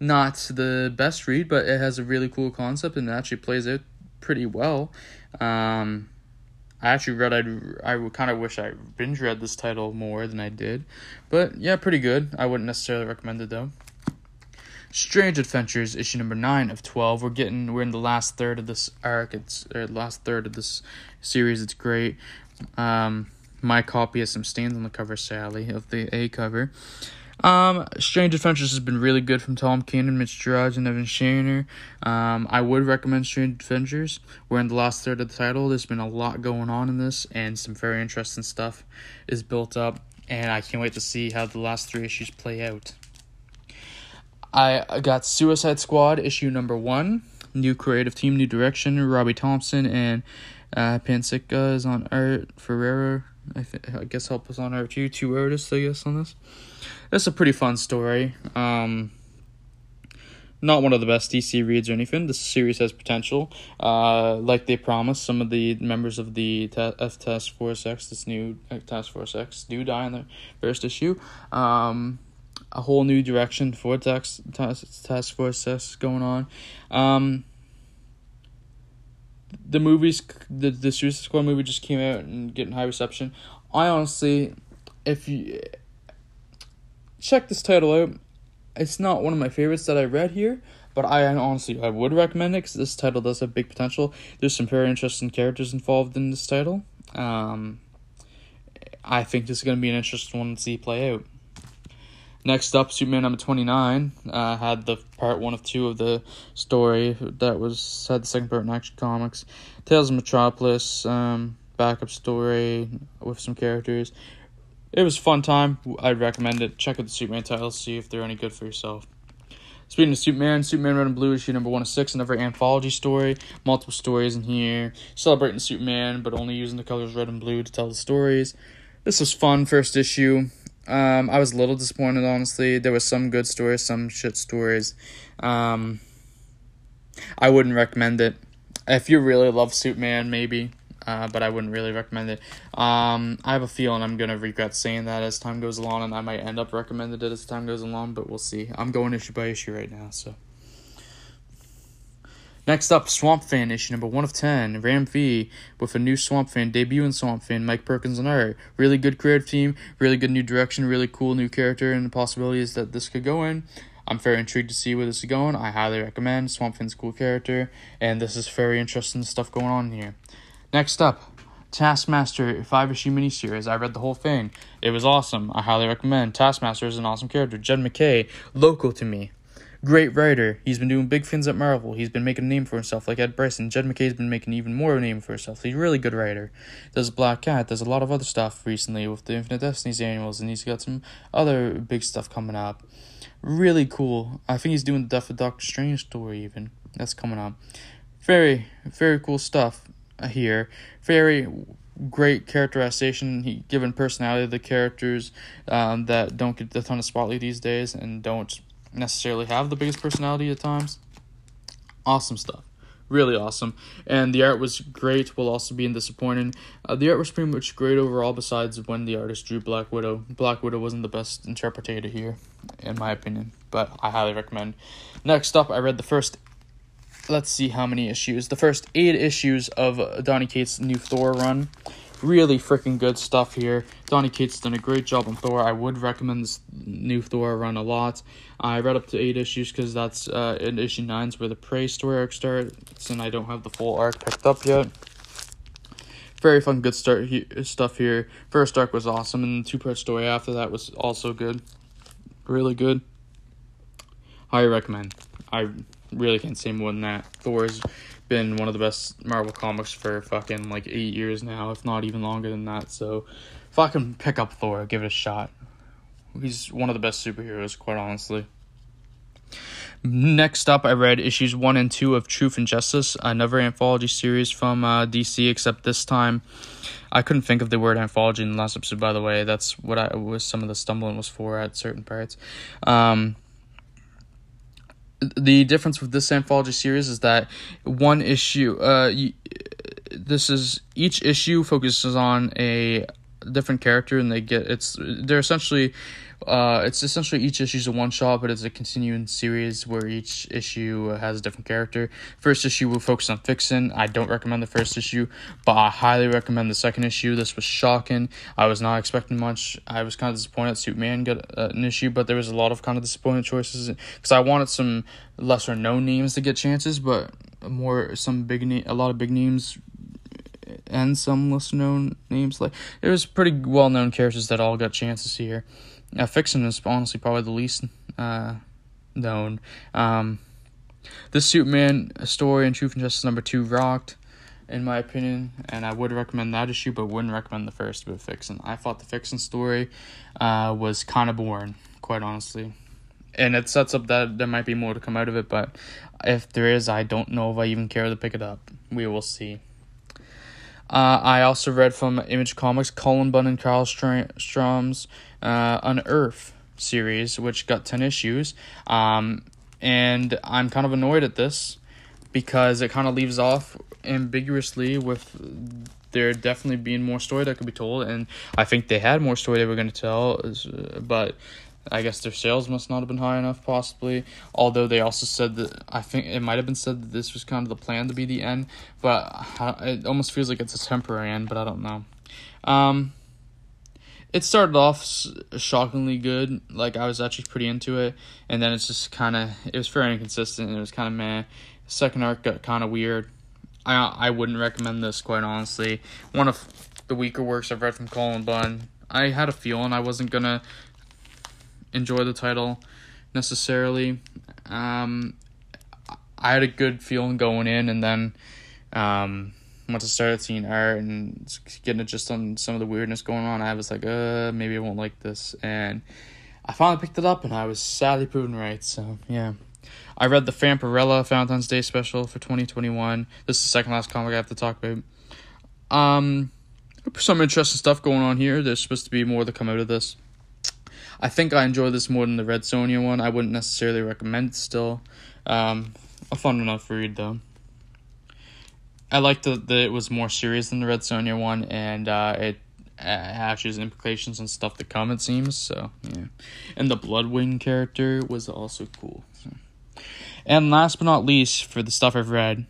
S1: not the best read, but it has a really cool concept and it actually plays out pretty well. Um, I actually read I I kind of wish I binge read this title more than I did, but yeah, pretty good. I wouldn't necessarily recommend it though. Strange Adventures issue number nine of twelve. We're getting we're in the last third of this arc. It's or last third of this series. It's great. Um, my copy has some stains on the cover, sadly, of the A cover. Um, Strange Adventures has been really good from Tom Cannon, Mitch Gerads, and Evan Shaner. Um, I would recommend Strange Adventures. We're in the last third of the title. There's been a lot going on in this, and some very interesting stuff is built up, and I can't wait to see how the last three issues play out. I got Suicide Squad issue number one. New creative team, new direction. Robbie Thompson and uh, Pansica is on art. Ferreira, I, th- I guess, help us on art too. Two artists, I guess, on this. It's a pretty fun story. Um, not one of the best DC reads or anything. This series has potential. Uh, like they promised, some of the members of the F Task Force X, this new Task Force X, do die in the first issue. Um, a whole new direction for Task, task, task Force X going on. Um, the movies, the the Suicide Squad movie just came out and getting high reception. I honestly, if you check this title out. It's not one of my favorites that I read here, but I honestly I would recommend it because this title does have big potential. There's some very interesting characters involved in this title. Um, I think this is going to be an interesting one to see play out. Next up, Superman number 29 uh, had the part one of two of the story that was had the second part in Action Comics. Tales of Metropolis, um, backup story with some characters it was fun time. I'd recommend it. Check out the Superman titles, see if they're any good for yourself. Speaking of Superman, Superman Red and Blue issue number one of six, another anthology story. Multiple stories in here, celebrating Superman, but only using the colors red and blue to tell the stories. This was fun, first issue. Um, I was a little disappointed, honestly. There was some good stories, some shit stories. Um, I wouldn't recommend it. If you really love Superman, maybe. uh, but I wouldn't really recommend it. Um, I have a feeling I'm gonna regret saying that as time goes along, and I might end up recommending it as time goes along, but we'll see. I'm going issue by issue right now, so. Next up, Swamp Thing issue number one of ten. Ram V with a new Swamp Thing debut in Swamp Thing. Mike Perkins and art. Really good creative team. Really good new direction. Really cool new character and the possibilities that this could go in. I'm very intrigued to see where this is going. I highly recommend. Swamp Thing's cool character, and this is very interesting stuff going on here. Next up, Taskmaster five issue miniseries. I read the whole thing. It was awesome. I highly recommend. Taskmaster is an awesome character. Jed MacKay, local to me. Great writer. He's been doing big things at Marvel. He's been making a name for himself, like Ed Brisson. Jed MacKay's been making even more of a name for himself. He's a really good writer. Does Black Cat. Does a lot of other stuff recently with the Infinite Destinies annuals, and he's got some other big stuff coming up. Really cool. I think he's doing the Death of Doctor Strange story even. That's coming up. Very, very cool stuff here. Very great characterization. He given personality to the characters um, that don't get a ton of spotlight these days and don't necessarily have the biggest personality at times. Awesome stuff. Really awesome. And the art was great while also being disappointing. Uh, the art was pretty much great overall, besides when the artist drew Black Widow. Black Widow wasn't the best interpreter here, in my opinion, but I highly recommend. Next up, I read the first let's see how many issues. The first eight issues of Donny Cates' new Thor run. Really freaking good stuff here. Donny Cates done a great job on Thor. I would recommend this new Thor run a lot. I read up to eight issues because that's uh, in issue nine's where the Prey story arc starts, and I don't have the full arc picked up yet. Very fun, good start he- stuff here. First arc was awesome, and the two part story after that was also good. Really good. Highly recommend. I really can't say more than that. Thor's been one of the best Marvel comics for fucking like eight years now, if not even longer than that. So, fucking pick up Thor, give it a shot. He's one of the best superheroes, quite honestly. Next up, I read issues one and two of Truth and Justice, another anthology series from uh, DC. Except this time, I couldn't think of the word anthology in the last episode. By the way, that's what I was. Some of the stumbling was for at certain parts. Um, the difference with this anthology series is that one issue uh this is each issue focuses on a different character and they get it's they're essentially uh, it's essentially each issue is a one shot, but it's a continuing series where each issue has a different character. First issue will focus on Vixen. I don't recommend the first issue, but I highly recommend the second issue. This was shocking. I was not expecting much. I was kind of disappointed Superman got uh, an issue, but there was a lot of kind of disappointing choices because I wanted some lesser known names to get chances, but more some big na- a lot of big names and some less known names. Like there was pretty well known characters that all got chances here. Uh, Vixen is honestly probably the least uh, known. Um, this Superman story in Truth and Justice number two rocked, in my opinion, and I would recommend that issue, but wouldn't recommend the first with Vixen. I thought the Vixen story uh, was kind of boring, quite honestly. And it sets up that there might be more to come out of it, but if there is, I don't know if I even care to pick it up. We will see. Uh, I also read from Image Comics Cullen Bunn and Karl Strahm's uh, Unearth series, which got 10 issues. Um, and I'm kind of annoyed at this because it kind of leaves off ambiguously with there definitely being more story that could be told. And I think they had more story they were going to tell, but I guess their sales must not have been high enough, possibly. Although they also said that I think it might have been said that this was kind of the plan to be the end, but it almost feels like it's a temporary end. But I don't know. Um, it started off shockingly good. Like I was actually pretty into it, and then it's just kind of it was very inconsistent. And it was kind of meh. Second arc got kind of weird. I I wouldn't recommend this quite honestly. One of the weaker works I've read from Cullen Bunn. I had a feeling I wasn't gonna enjoy the title necessarily. Um, I had a good feeling going in, and then um, once I started seeing art and getting just on some of the weirdness going on, I was like, uh, maybe I won't like this. And I finally picked it up, and I was sadly proven right. So yeah. I read the Vampirella Valentine's Day special for 2021. This is the second last comic I have to talk about. Um, some interesting stuff going on here. There's supposed to be more to come out of this. I think I enjoy this more than the Red Sonja one. I wouldn't necessarily recommend it still. Um, a fun enough read though. I liked that it was more serious than the Red Sonja one, and uh, it hashes implications and stuff to come. It seems so. Yeah, and the Bloodwing character was also cool. So. And last but not least, for the stuff I've read,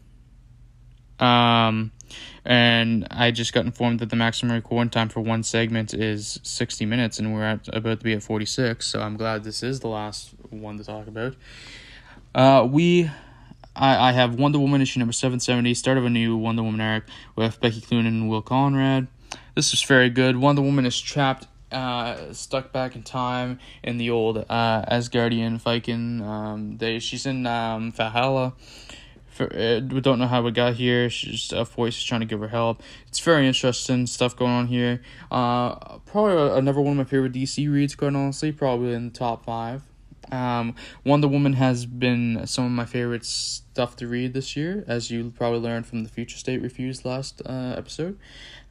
S1: um, and I just got informed that the maximum recording time for one segment is 60 minutes, and we're at, about to be at 46, so I'm glad this is the last one to talk about. Uh, we, I, I have Wonder Woman issue number 770, start of a new Wonder Woman arc with Becky Cloonan and Will Conrad. This is very good. Wonder Woman is trapped uh, stuck back in time in the old uh, Asgardian Viking. Um, she's in um, Valhalla, for, uh, we don't know how we got here. She's a voice is trying to give her help. It's very interesting stuff going on here. Uh, probably another one of my favorite DC reads, quite honestly. Probably in the top five. Um, Wonder Woman has been some of my favorite stuff to read this year, as you probably learned from the Future State reviews last uh, episode.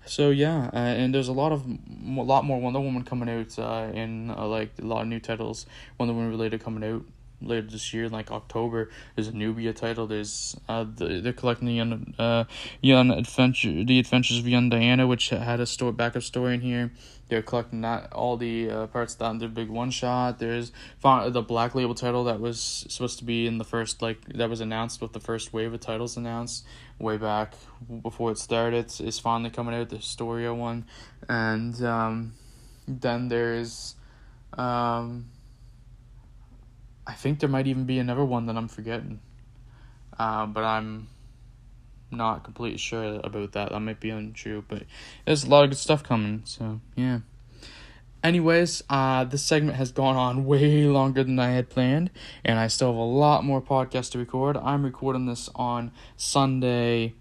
S1: So yeah, uh, and there's a lot of a lot more Wonder Woman coming out uh, in uh, like a lot of new titles Wonder Woman related coming out later this year, like October. There's a Nubia title. There's uh, the, they're collecting the young, uh, young adventure, the adventures of young Diana, which had a story backup story in here. They're collecting that all the uh, parts that their big one shot. There's the Black Label title that was supposed to be in the first like that was announced with the first wave of titles announced way back before it started. Is finally coming out the Historia one, and um, then there's um I think there might even be another one that I'm forgetting. Uh, but I'm not completely sure about that. That might be untrue, but there's a lot of good stuff coming. So yeah. Anyways, uh, this segment has gone on way longer than I had planned, and I still have a lot more podcasts to record. I'm recording this on Sunday.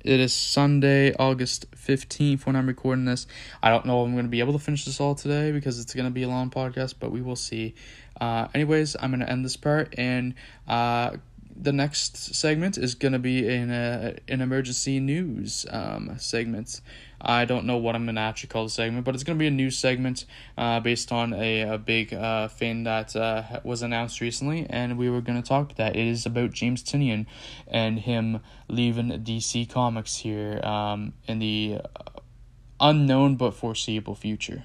S1: It is Sunday, August 15th when I'm recording this. I don't know if I'm going to be able to finish this all today because it's going to be a long podcast, but we will see. Uh, anyways, I'm gonna end this part, and uh, the next segment is gonna be in a an emergency news um segment. I don't know what I'm gonna actually call the segment, but it's gonna be a new segment uh, based on a, a big uh, thing that uh, was announced recently, and we were gonna talk that. It is about James Tynion and him leaving DC Comics here um, in the unknown but foreseeable future.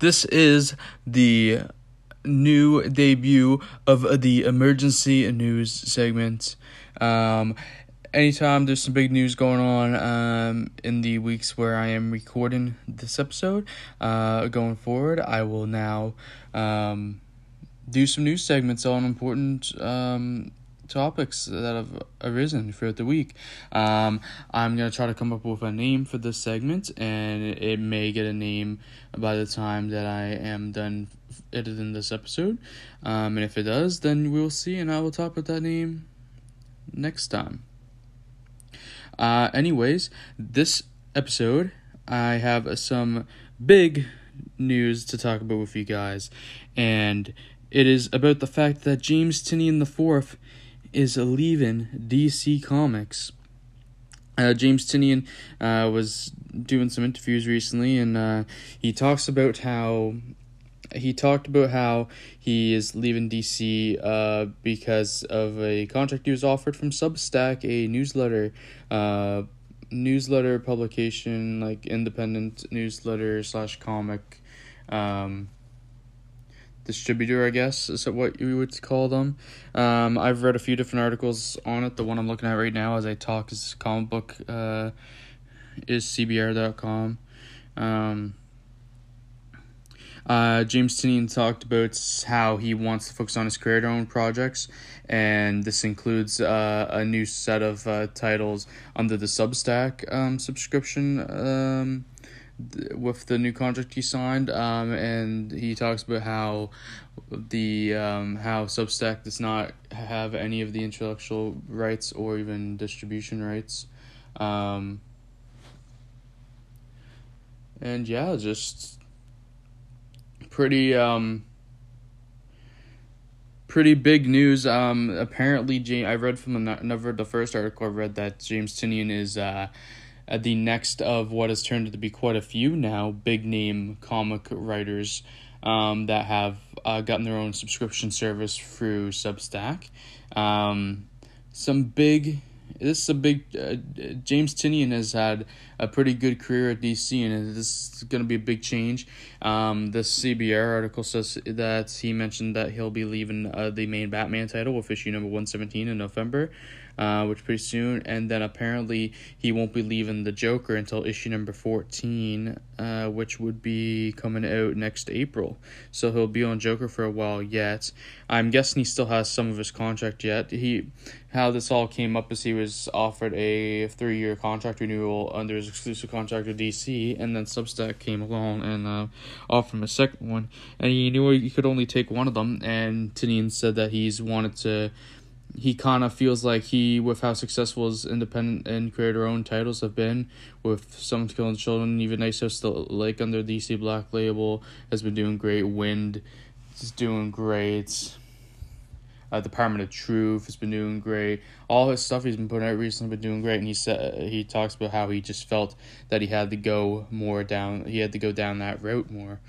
S1: This is the new debut of the emergency news segment. Um, anytime there's some big news going on um, in the weeks where I am recording this episode, uh, going forward, I will now um, do some news segments on important um, topics that have arisen throughout the week. Um, I'm gonna try to come up with a name for this segment, and it may get a name by the time that I am done editing this episode. Um, and if it does, then we'll see, and I will talk about that name next time. Uh, anyways, this episode I have some big news to talk about with you guys, and it is about the fact that James Tynion the Fourth is leaving DC Comics. Uh, James Tynion uh, was doing some interviews recently, and uh, he talks about how he talked about how he is leaving DC uh, because of a contract he was offered from Substack, a newsletter, uh, newsletter publication, like independent newsletter slash comic. Um, distributor, I guess is what you would call them. Um, I've read a few different articles on it. The one I'm looking at right now as I talk is comic book uh, is cbr.com. Um, uh, James Tynion talked about how he wants to focus on his creator owned projects, and this includes uh, a new set of uh, titles under the Substack um, subscription um, with the new contract he signed, um, and he talks about how the um, how Substack does not have any of the intellectual rights or even distribution rights, um, and yeah, just pretty um pretty big news. Um, apparently, James, I read from another the first article I read that James Tynion is uh at the next of what has turned to be quite a few now big name comic writers um, that have uh, gotten their own subscription service through Substack. Um, some big this is a big uh, James Tynion has had a pretty good career at DC, and this is going to be a big change. Um, the CBR article says that he mentioned that he'll be leaving uh, the main Batman title with issue number one seventeen in November uh, which pretty soon, and then apparently he won't be leaving the Joker until issue number fourteen, uh, which would be coming out next April. So he'll be on Joker for a while yet. I'm guessing he still has some of his contract yet. He, how this all came up is he was offered a three year contract renewal under his exclusive contract with DC, and then Substack came along and uh, offered him a second one, and he knew he could only take one of them, and Tynion said that he's wanted to he kind of feels like he, with how successful his independent and creator owned titles have been, with Someone's Killing Children, even House still like under the DC Black Label has been doing great. Wynd is doing great. Uh, Department of Truth has been doing great. All his stuff he's been putting out recently been doing great, and he said he talks about how he just felt that he had to go more down. He had to go down that route more.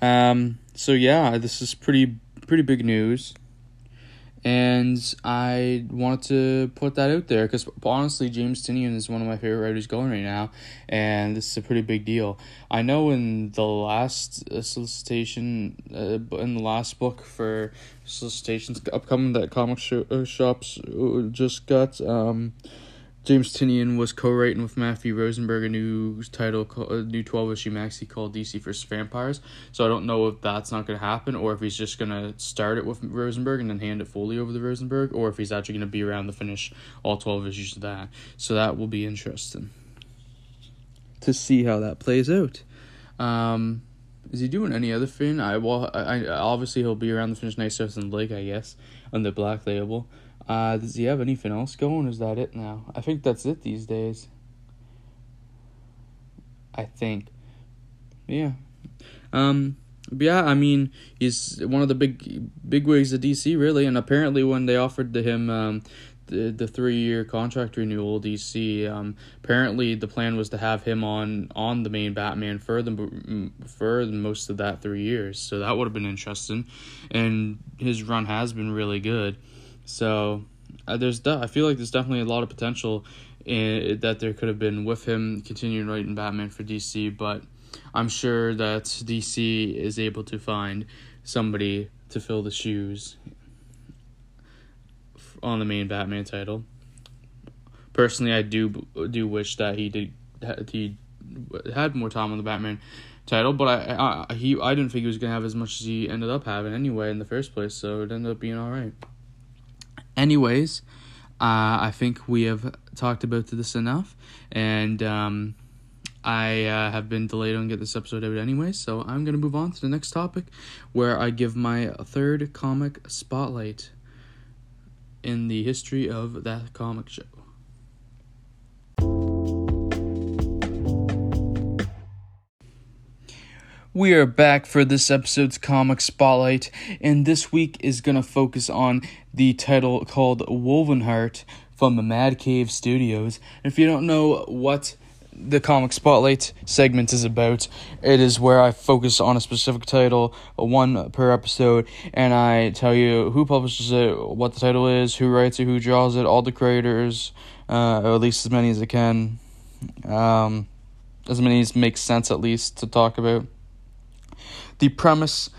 S1: Um. So yeah, this is pretty pretty big news and I wanted to put that out there because honestly, James Tynion is one of my favorite writers going right now, and this is a pretty big deal. I know in the last uh, solicitation, uh, in the last book for solicitations upcoming that comic sh- uh, shops uh, just got, um, James Tynion was co-writing with Matthew Rosenberg a new title, a new twelve issue maxi called DC vs Vampires. So I don't know if that's not going to happen, or if he's just going to start it with Rosenberg and then hand it fully over to Rosenberg, or if he's actually going to be around to finish all twelve issues of that. So that will be interesting to see how that plays out. Um, is he doing any other thing? I well, I, I obviously he'll be around the finish Nice House and Lake, I guess, on the Black Label. Uh, does he have anything else going? is that it now? I think that's it these days. I think. Yeah. Um. yeah, I mean, he's one of the big big wigs of DC, really. And apparently, when they offered to him um, the the three year contract renewal, DC, um, apparently the plan was to have him on on the main Batman for the for most of that three years. So that would have been interesting, and his run has been really good. So uh, there's de- I feel like there's definitely a lot of potential in, that there could have been with him continuing writing Batman for DC, but I'm sure that DC is able to find somebody to fill the shoes on the main Batman title. Personally, I do do wish that he did he had more time on the Batman title, but I, I he I didn't think he was gonna have as much as he ended up having anyway in the first place, so it ended up being all right. Anyways, uh, I think we have talked about this enough, and um, I uh, have been delayed on get this episode out anyway, so I'm gonna move on to the next topic, where I give my third comic spotlight in the history of that comic show. We are back for this episode's comic spotlight, and this week is going to focus on the title called Wolvenheart from the Mad Cave Studios. If you don't know what the comic spotlight segment is about, it is where I focus on a specific title, one per episode, and I tell you who publishes it, what the title is, who writes it, who draws it, all the creators, uh, or at least as many as I can. Um, as many as makes sense, at least, to talk about the premise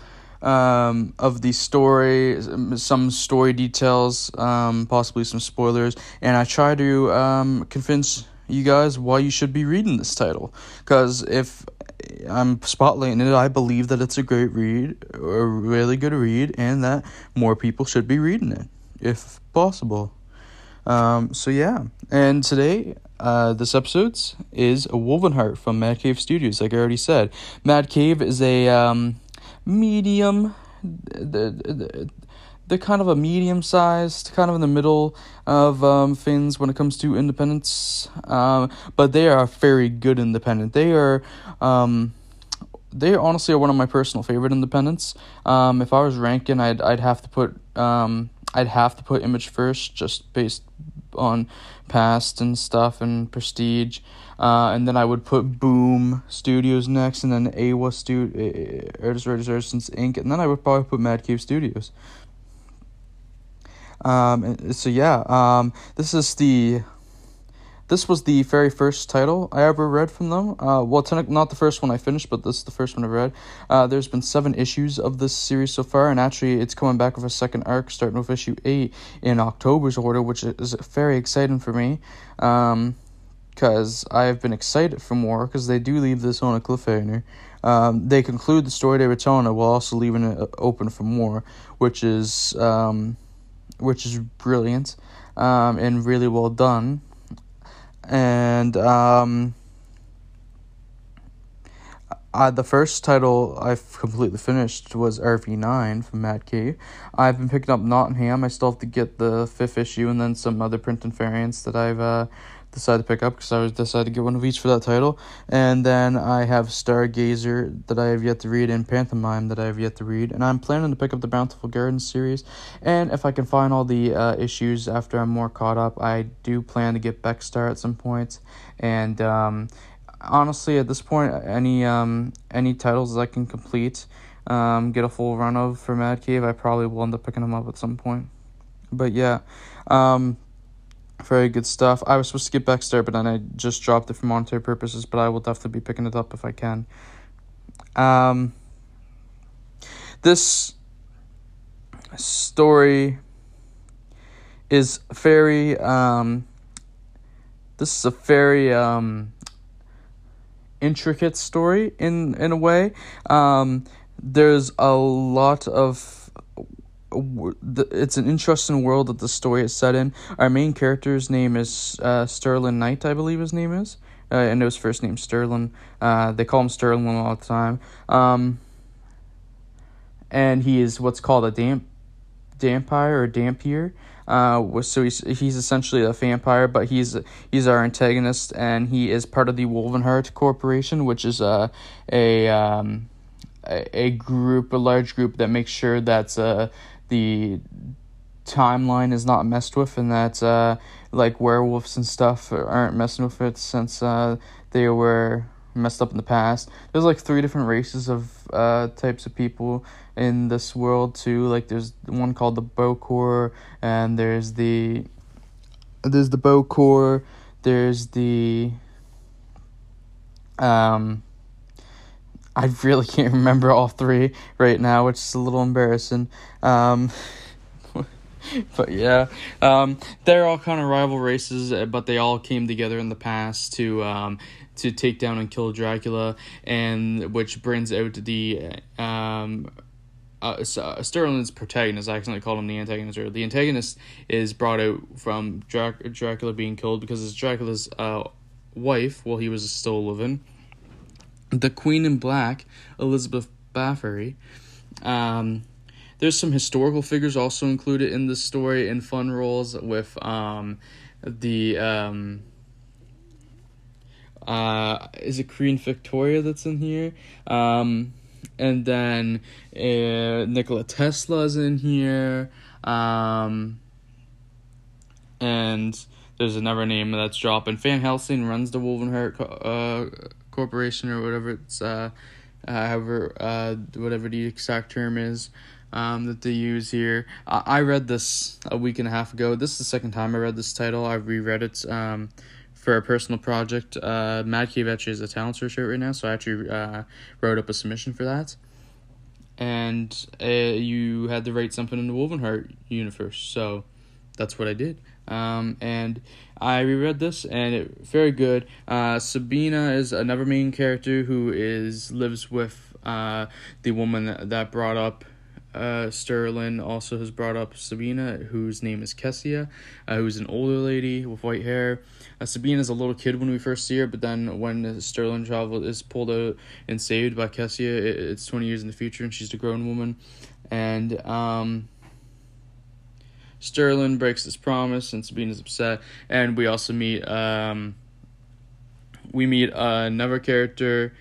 S1: um, of the story, some story details, um, possibly some spoilers, and I try to um, convince you guys why you should be reading this title. Because if I'm spotlighting it, I believe that it's a great read, a really good read, and that more people should be reading it, if possible. Um, so yeah, and today, uh, this episode is a Wolvenheart from Mad Cave Studios. Like I already said, Mad Cave is a um, medium, the, the, they're kind of a medium sized, kind of in the middle of um, things when it comes to independence. Um, but they are very good independent. They are. Um, they honestly are one of my personal favorite independents. Um, if I was ranking, I'd I'd have to put um, I'd have to put Image first, just based on Past and stuff and Prestige. Uh, and then I would put Boom Studios next, and then AWA Studio, Artist Resistance Inc., and then I would probably put Mad Cave Studios. Um, so yeah, um, this is the this was the very first title I ever read from them. Uh, well, not the first one I finished, but this is the first one I read. Uh, there's been seven issues of this series so far, and actually, it's coming back with a second arc, starting with issue eight in October's order, which is very exciting for me. Um, because I've been excited for more, because they do leave this on a cliffhanger. Um, they conclude the story telling it while also leaving it open for more, which is um, which is brilliant um, and really well done and um, uh, the first title I've completely finished was RV9 from Mad Cave. I've been picking up Nottingham. I still have to get the fifth issue and then some other print and variants that I've uh, decided to pick up because I was decided to get one of each for that title. And then I have Stargazer that I have yet to read and Pantomime that I have yet to read. And I'm planning to pick up the Bountiful Gardens series. And if I can find all the uh, issues after I'm more caught up, I do plan to get Becstar at some point. And um, honestly, at this point, any um, any titles that I can complete, um, get a full run of for Mad Cave, I probably will end up picking them up at some point. But yeah. Um, very good stuff. I was supposed to get back there, but then I just dropped it for monetary purposes, but I will definitely be picking it up if I can. Um, this story is very um, this is a very um, intricate story in in a way. Um, there's a lot of it's an interesting world that the story is set in. Our main character's name is uh, Sterling Knight, I believe his name is. Uh, I know his first name Sterling. Uh, they call him Sterling all the time. Um, and he is what's called a damp, vampire or dhampir. Uh, so he's he's essentially a vampire, but he's he's our antagonist, and he is part of the Wolvenheart Corporation, which is a a um, a, a group, a large group that makes sure that uh, the timeline is not messed with and that uh, like werewolves and stuff aren't messing with it since uh, they were messed up in the past. There's like three different races of uh, types of people in this world too. Like there's one called the Bokor and there's the there's the Bokor, there's the um I really can't remember all three right now, which is a little embarrassing. Um, but yeah, um, they're all kind of rival races, uh, but they all came together in the past to um, to take down and kill Dracula, and which brings out the um, uh, uh, Sterling's protagonist. I accidentally called him the antagonist. Or the antagonist is brought out from Drac- Dracula being killed because it's Dracula's uh, wife while he was still living the Queen in Black, Elizabeth Bathory. Um, there's some historical figures also included in the story and fun roles with um, the um, uh, is it Queen Victoria that's in here? Um, and then uh, Nikola Tesla's in here. Um, and there's another name that's dropping. Van Helsing runs the Wolvenheart uh, corporation or whatever it's uh, uh, however uh, whatever the exact term is um, that they use here. I, I read this a week and a half ago. This is the second time I read this title. I've reread it um, for a personal project. Uh, Mad Cave actually is a talent search right now, so I actually uh, wrote up a submission for that. And uh, you had to write something in the Wolvenheart universe, so that's what I did. Um, and I reread this and it very good. Uh, Sabina is another main character who is lives with uh, the woman that, brought up uh, Sterling. Also has brought up Sabina, whose name is Kessia, uh, who's an older lady with white hair. Uh, Sabina is a little kid when we first see her, but then when Sterling travel is pulled out and saved by Kessia, it, it's twenty years in the future, and she's a grown woman. And um, Sterling breaks his promise, and Sabina's upset. And we also meet um, we meet another character,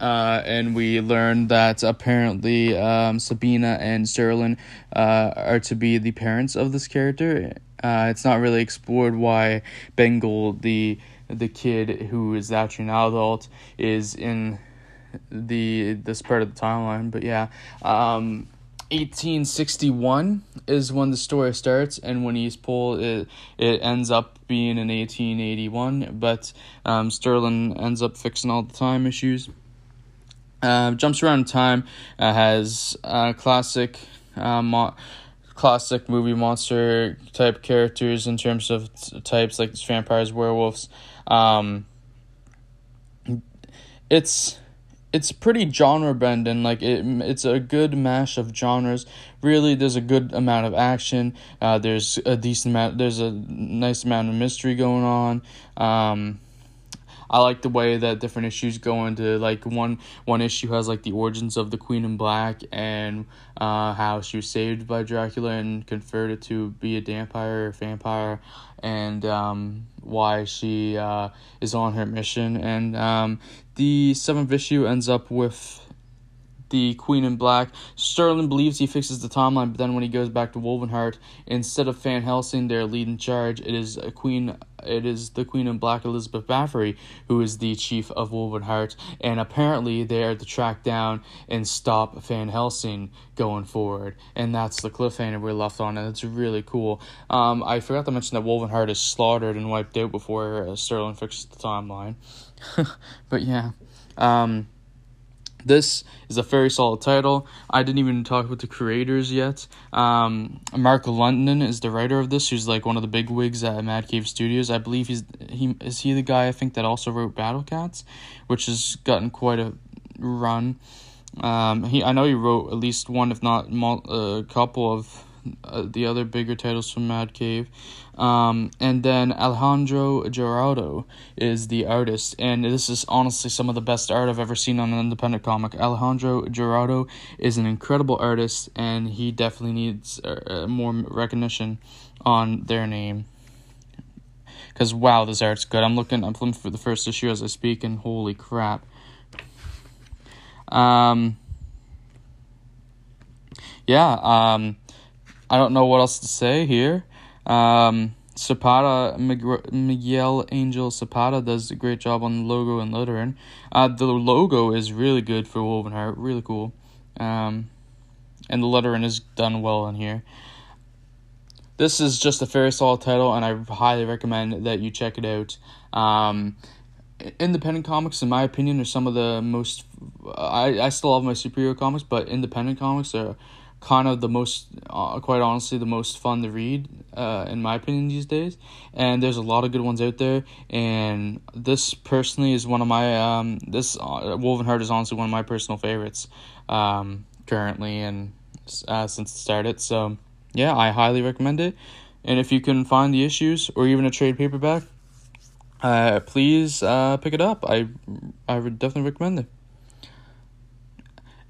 S1: uh, and we learn that apparently um, Sabina and Sterling uh, are to be the parents of this character. Uh, it's not really explored why Bengal, the the kid who is actually an adult, is in the this part of the timeline. But yeah, um, 1861 is when the story starts, and when East Pole it it ends up being in 1881. But um, Sterling ends up fixing all the time issues. Uh, jumps around time, uh, has classic, uh, mo- classic movie monster type characters in terms of t- types like vampires, werewolves. Um, it's it's pretty genre bending. Like it, it's a good mash of genres. Really, there's a good amount of action. Uh, there's a decent amount. There's a nice amount of mystery going on. Um, I like the way that different issues go into like one one issue has like the origins of the Queen in Black and uh, how she was saved by Dracula and converted to be a vampire, vampire, and um, why she uh, is on her mission. And um, the seventh issue ends up with the Queen in Black. Sterling believes he fixes the timeline, but then when he goes back to Wolvenheart, instead of Van Helsing, their lead in charge, it is a Queen. It is the Queen in Black, Elizabeth Bathory, who is the chief of Wolvenheart, and apparently they are to track down and stop Van Helsing going forward, and that's the cliffhanger we're left on, and it's really cool. Um, I forgot to mention that Wolvenheart is slaughtered and wiped out before uh, Sterling fixes the timeline, but yeah. Um, this is a very solid title. I didn't even talk about the creators yet. Um, Mark London is the writer of this, who's like one of the big wigs at Mad Cave Studios. I believe he's he is he the guy I think that also wrote Battle Cats, which has gotten quite a run. Um, he I know he wrote at least one, if not a couple of uh, the other bigger titles from Mad Cave. Um, and then Alejandro Gerardo is the artist, and this is honestly some of the best art I've ever seen on an independent comic. Alejandro Gerardo is an incredible artist, and he definitely needs uh, more recognition on their name. Because wow, this art's good. I'm looking, I'm flipping for the first issue as I speak, and holy crap. Um, yeah, um, I don't know what else to say here. Um, Zapata, Miguel Angel Zapata does a great job on the logo and lettering. Uh, the logo is really good for Wolvenheart, really cool. Um, and the lettering is done well in here. This is just a very solid title, and I highly recommend that you check it out. Um, independent comics, in my opinion, are some of the most. I, I still love my superhero comics, but independent comics are kind of the most, uh, quite honestly, the most fun to read, uh, in my opinion, these days. And there's a lot of good ones out there. And this personally is one of my, um, this uh, Wolvenheart is honestly one of my personal favorites, um, currently and uh, since it started. So yeah, I highly recommend it. And if you can find the issues or even a trade paperback, uh, please uh, pick it up. I I would definitely recommend it.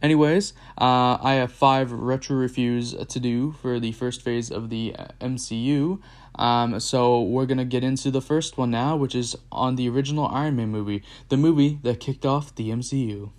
S1: Anyways, uh, I have five retro reviews to do for the first phase of the MCU. Um, so we're gonna get into the first one now, which is on the original Iron Man movie, the movie that kicked off the MCU.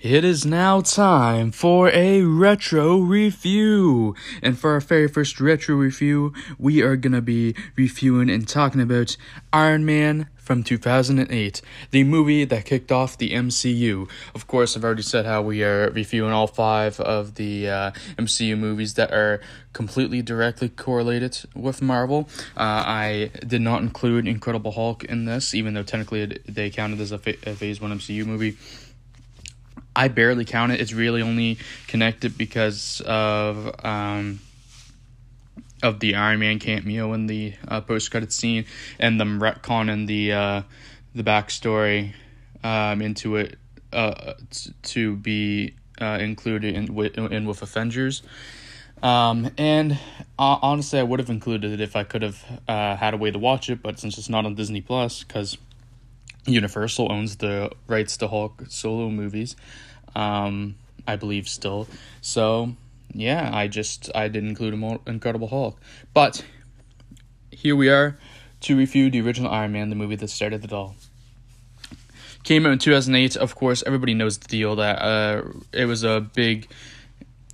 S1: It is now time for a retro review. And for our very first retro review, we are gonna be reviewing and talking about Iron Man from 2008, the movie that kicked off the MCU. Of course, I've already said how we are reviewing all five of the uh, MCU movies that are completely directly correlated with Marvel. Uh, I did not include Incredible Hulk in this, even though technically they counted as a, a Phase 1 MCU movie. I barely count it. It's really only connected because of um, of the Iron Man cameo in the uh, post credit scene and them retconning the uh, the backstory um, into it uh, to be uh, included in with, in with Avengers. Um, and uh, honestly, I would have included it if I could have uh, had a way to watch it, but since it's not on Disney Plus, because Universal owns the rights to Hulk solo movies, um, I believe still. So yeah, I just I did include Incredible Hulk, but here we are to review the original Iron Man, the movie that started it all. Came out in 2008. Of course, everybody knows the deal that uh, it was a big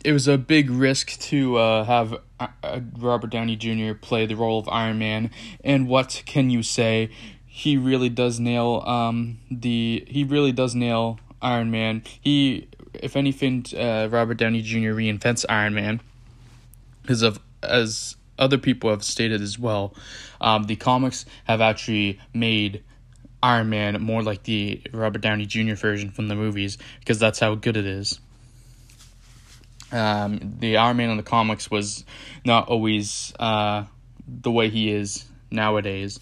S1: it was a big risk to uh, have uh, Robert Downey Jr. play the role of Iron Man, and what can you say? He really does nail um, the he really does nail Iron Man. He, if anything, uh, Robert Downey Jr. reinvents Iron Man because of as other people have stated as well. Um, the comics have actually made Iron Man more like the Robert Downey Jr. version from the movies because that's how good it is. Um, the Iron Man in the comics was not always uh, the way he is nowadays.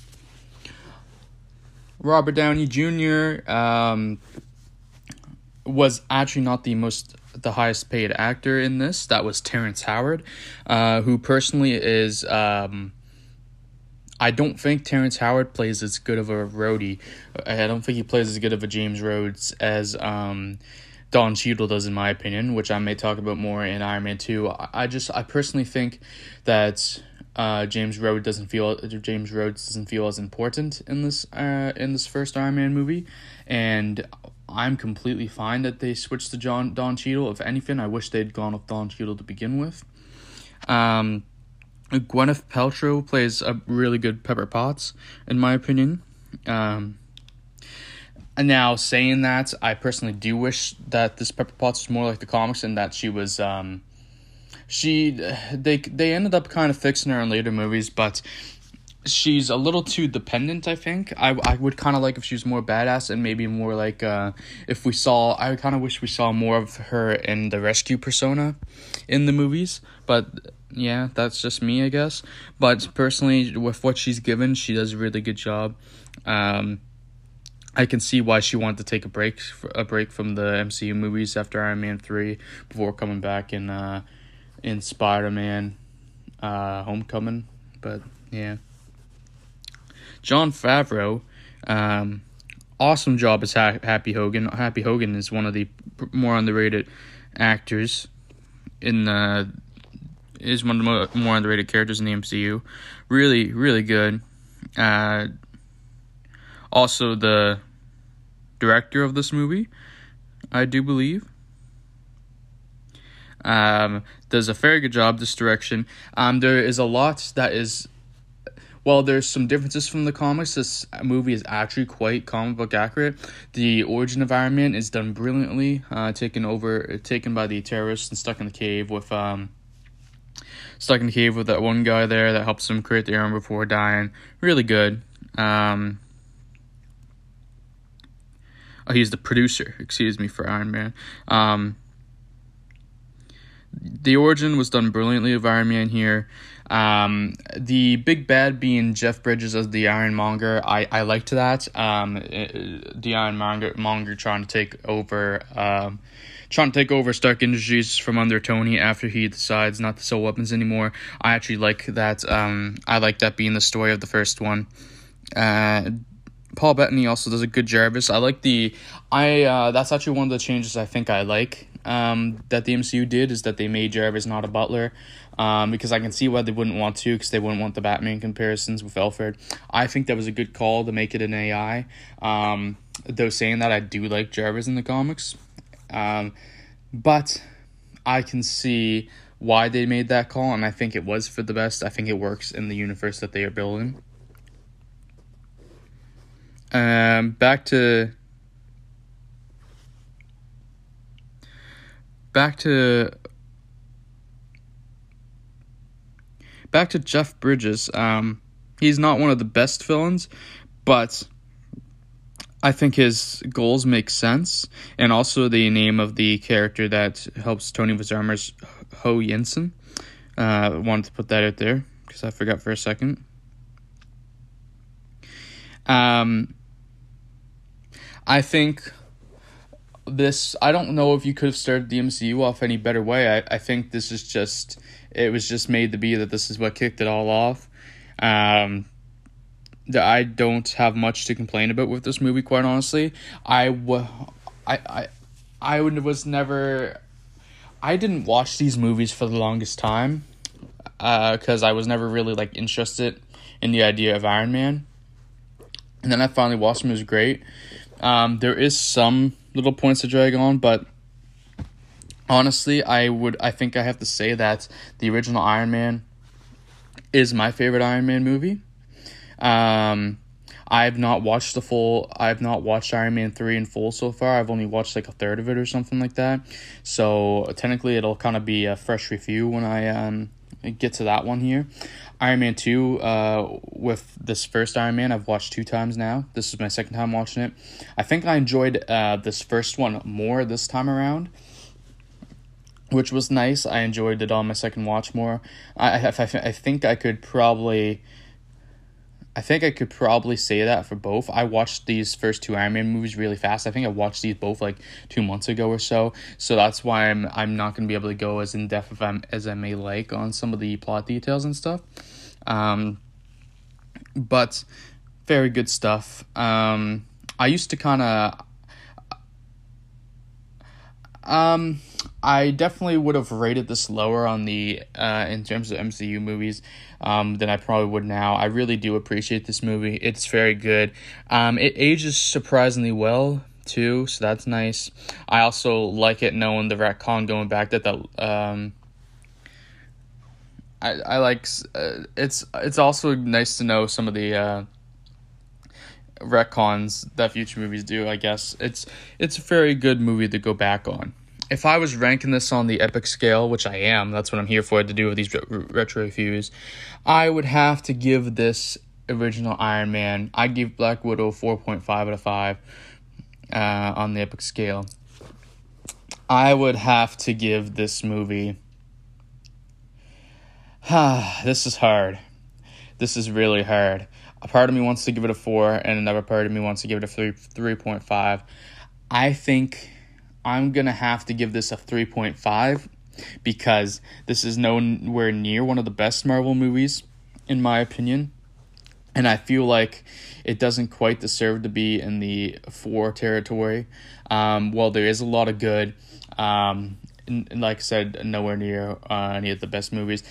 S1: Robert Downey Jr. Um, was actually not the most the highest paid actor in this. That was Terrence Howard, uh, who personally is. Um, I don't think Terrence Howard plays as good of a Rhodey. I don't think he plays as good of a James Rhodes as um, Don Cheadle does, in my opinion, which I may talk about more in Iron Man Two. I just, I personally think that uh, James Rhodes doesn't feel James Rhodes doesn't feel as important in this uh, in this first Iron Man movie, and I'm completely fine that they switched to John Don Cheadle. If anything, I wish they'd gone with Don Cheadle to begin with. Um, Gwyneth Paltrow plays a really good Pepper Potts, in my opinion. Um, and now saying that, I personally do wish that this Pepper Potts was more like the comics and that she was um, she they they ended up kind of fixing her in later movies, but she's a little too dependent i think. I, I would kind of like if she was more badass and maybe more like uh, if we saw i kind of wish we saw more of her in the rescue persona in the movies. But yeah that's just me i guess. But personally with what she's given she does a really good job. Um, I can see why she wanted to take a break a break from the MCU movies after Iron Man 3 before coming back in uh, in Spider-Man uh, Homecoming. But yeah Jon Favreau, um, awesome job as ha- Happy Hogan. Happy Hogan is one of the more underrated actors in the is one of the more underrated characters in the MCU. Really, really good. Uh, also, the director of this movie, I do believe, um, does a very good job. This direction. Um, there is a lot that is while there's some differences from the comics, this movie is actually quite comic book accurate. The origin of Iron Man is done brilliantly, uh, taken over, taken by the terrorists and stuck in the cave with um, stuck in the cave with that one guy there that helps him create the armor before dying. Really good. Um, oh, he's the producer, excuse me, for Iron Man. Um, the origin was done brilliantly of Iron Man here. Um, the big bad being Jeff Bridges as the Ironmonger, I, I liked that. Um, the Ironmonger Monger trying to take over, um, trying to take over Stark Industries from under Tony after he decides not to sell weapons anymore. I actually like that. Um, I like that being the story of the first one. Uh, Paul Bettany also does a good Jarvis. I like the I uh, that's actually one of the changes I think I like um, that the MCU did is that they made Jarvis not a butler um, because I can see why they wouldn't want to because they wouldn't want the Batman comparisons with Alfred. I think that was a good call to make it an AI. Um, though saying that, I do like Jarvis in the comics, um, but I can see why they made that call, and I think it was for the best. I think it works in the universe that they are building. Um, back to back to back to Jeff Bridges. Um, he's not one of the best villains, but I think his goals make sense, and also the name of the character that helps Tony with armors, Ho Yinsen. Uh, wanted to put that out there because I forgot for a second. Um, I think this I don't know if you could have started the MCU off any better way. I, I think this is just it was just made to be that this is what kicked it all off. Um I don't have much to complain about with this movie quite honestly. I w- I I I was never I didn't watch these movies for the longest time uh cuz I was never really like interested in the idea of Iron Man. And then I finally watched them it was great. Um there is some little points to drag on, but honestly, I would I think I have to say that the original Iron Man is my favorite Iron Man movie. Um, I've not watched the full. I've not watched Iron Man three in full so far. I've only watched like a third of it or something like that. So technically, it'll kind of be a fresh review when I um get to that one here. Iron Man 2, uh, with this first Iron Man, I've watched two times now. This is my second time watching it. I think I enjoyed uh, this first one more this time around, which was nice. I enjoyed it on my second watch more. I, I, I think I could probably I think I could probably say that for both. I watched these first two Iron Man movies really fast. I think I watched these both like two months ago or so. So that's why I'm I'm not gonna be able to go as in depth as I may like on some of the plot details and stuff. Um, but very good stuff. Um, I used to kind of um, I definitely would have rated this lower on the uh, in terms of MCU movies um, than I probably would now. I really do appreciate this movie. It's very good. Um, it ages surprisingly well too, so that's nice. I also like it knowing the retcon going back that the um. I, I like uh, it's it's also nice to know some of the uh, retcons that future movies do. I guess it's it's a very good movie to go back on. If I was ranking this on the epic scale, which I am, that's what I'm here for to do with these retro reviews, I would have to give this original Iron Man. I give Black Widow 4.5 out of 5 uh, on the epic scale. I would have to give this movie. this is hard. This is really hard a part of me wants to give it a four, and another part of me wants to give it a three three point five. I think I'm gonna have to give this a three point five because this is nowhere near one of the best Marvel movies, in my opinion. And I feel like it doesn't quite deserve to be in the four territory. Um, there is a lot of good. Um, and, and like I said, nowhere near uh, any of the best movies.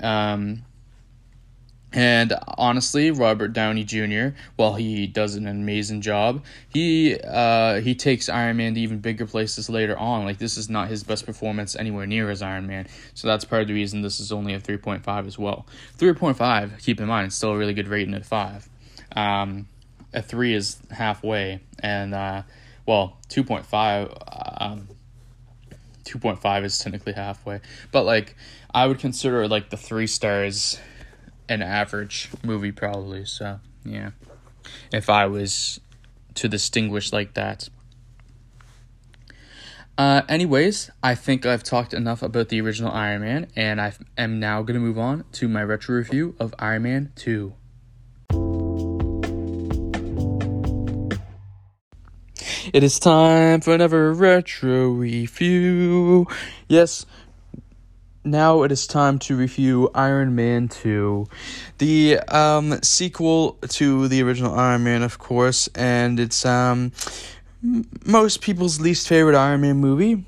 S1: Um, and honestly, Robert Downey Jr., while he does an amazing job, he uh, he takes Iron Man to even bigger places later on. Like this is not his best performance anywhere near as Iron Man, so that's part of the reason this is only a three point five as well. Three point five, keep in mind, it's still a really good rating at five. Um, a three is halfway, and uh, well, two point five. Um, 2.5 is technically halfway but like i would consider like the three stars an average movie probably so yeah if i was to distinguish like that uh, anyways, I think I've talked enough about the original Iron Man, and I am now going to move on to my retro review of Iron Man 2. It is time for another retro review. Yes, now it is time to review Iron Man 2, the um, sequel to the original Iron Man, of course, and it's um, most people's least favorite Iron Man movie,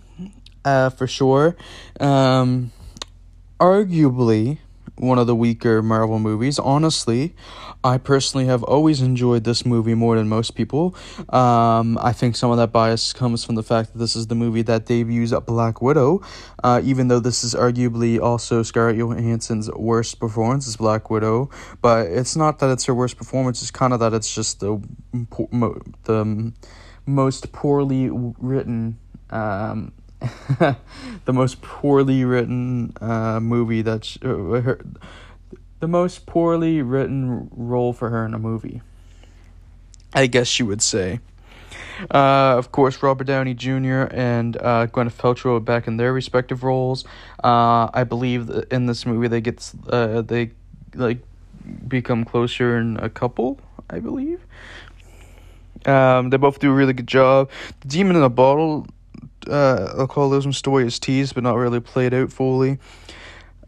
S1: uh, for sure. Um, arguably one of the weaker Marvel movies. Honestly, I personally have always enjoyed this movie more than most people. Um, I think some of that bias comes from the fact that this is the movie that debuts Black Widow, uh, even though this is arguably also Scarlett Johansson's worst performance as Black Widow. But it's not that it's her worst performance; it's kind of that it's just the the most poorly written. Um, the most poorly written uh, movie that's uh, her, the most poorly written role for her in a movie. I guess you would say. Uh, of course, Robert Downey Jr. and uh, Gwyneth Paltrow are back in their respective roles. Uh, I believe in this movie they get uh, they like become closer in a couple. I believe. Um, they both do a really good job. The Demon in a Bottle uh, alcoholism story is teased but not really played out fully.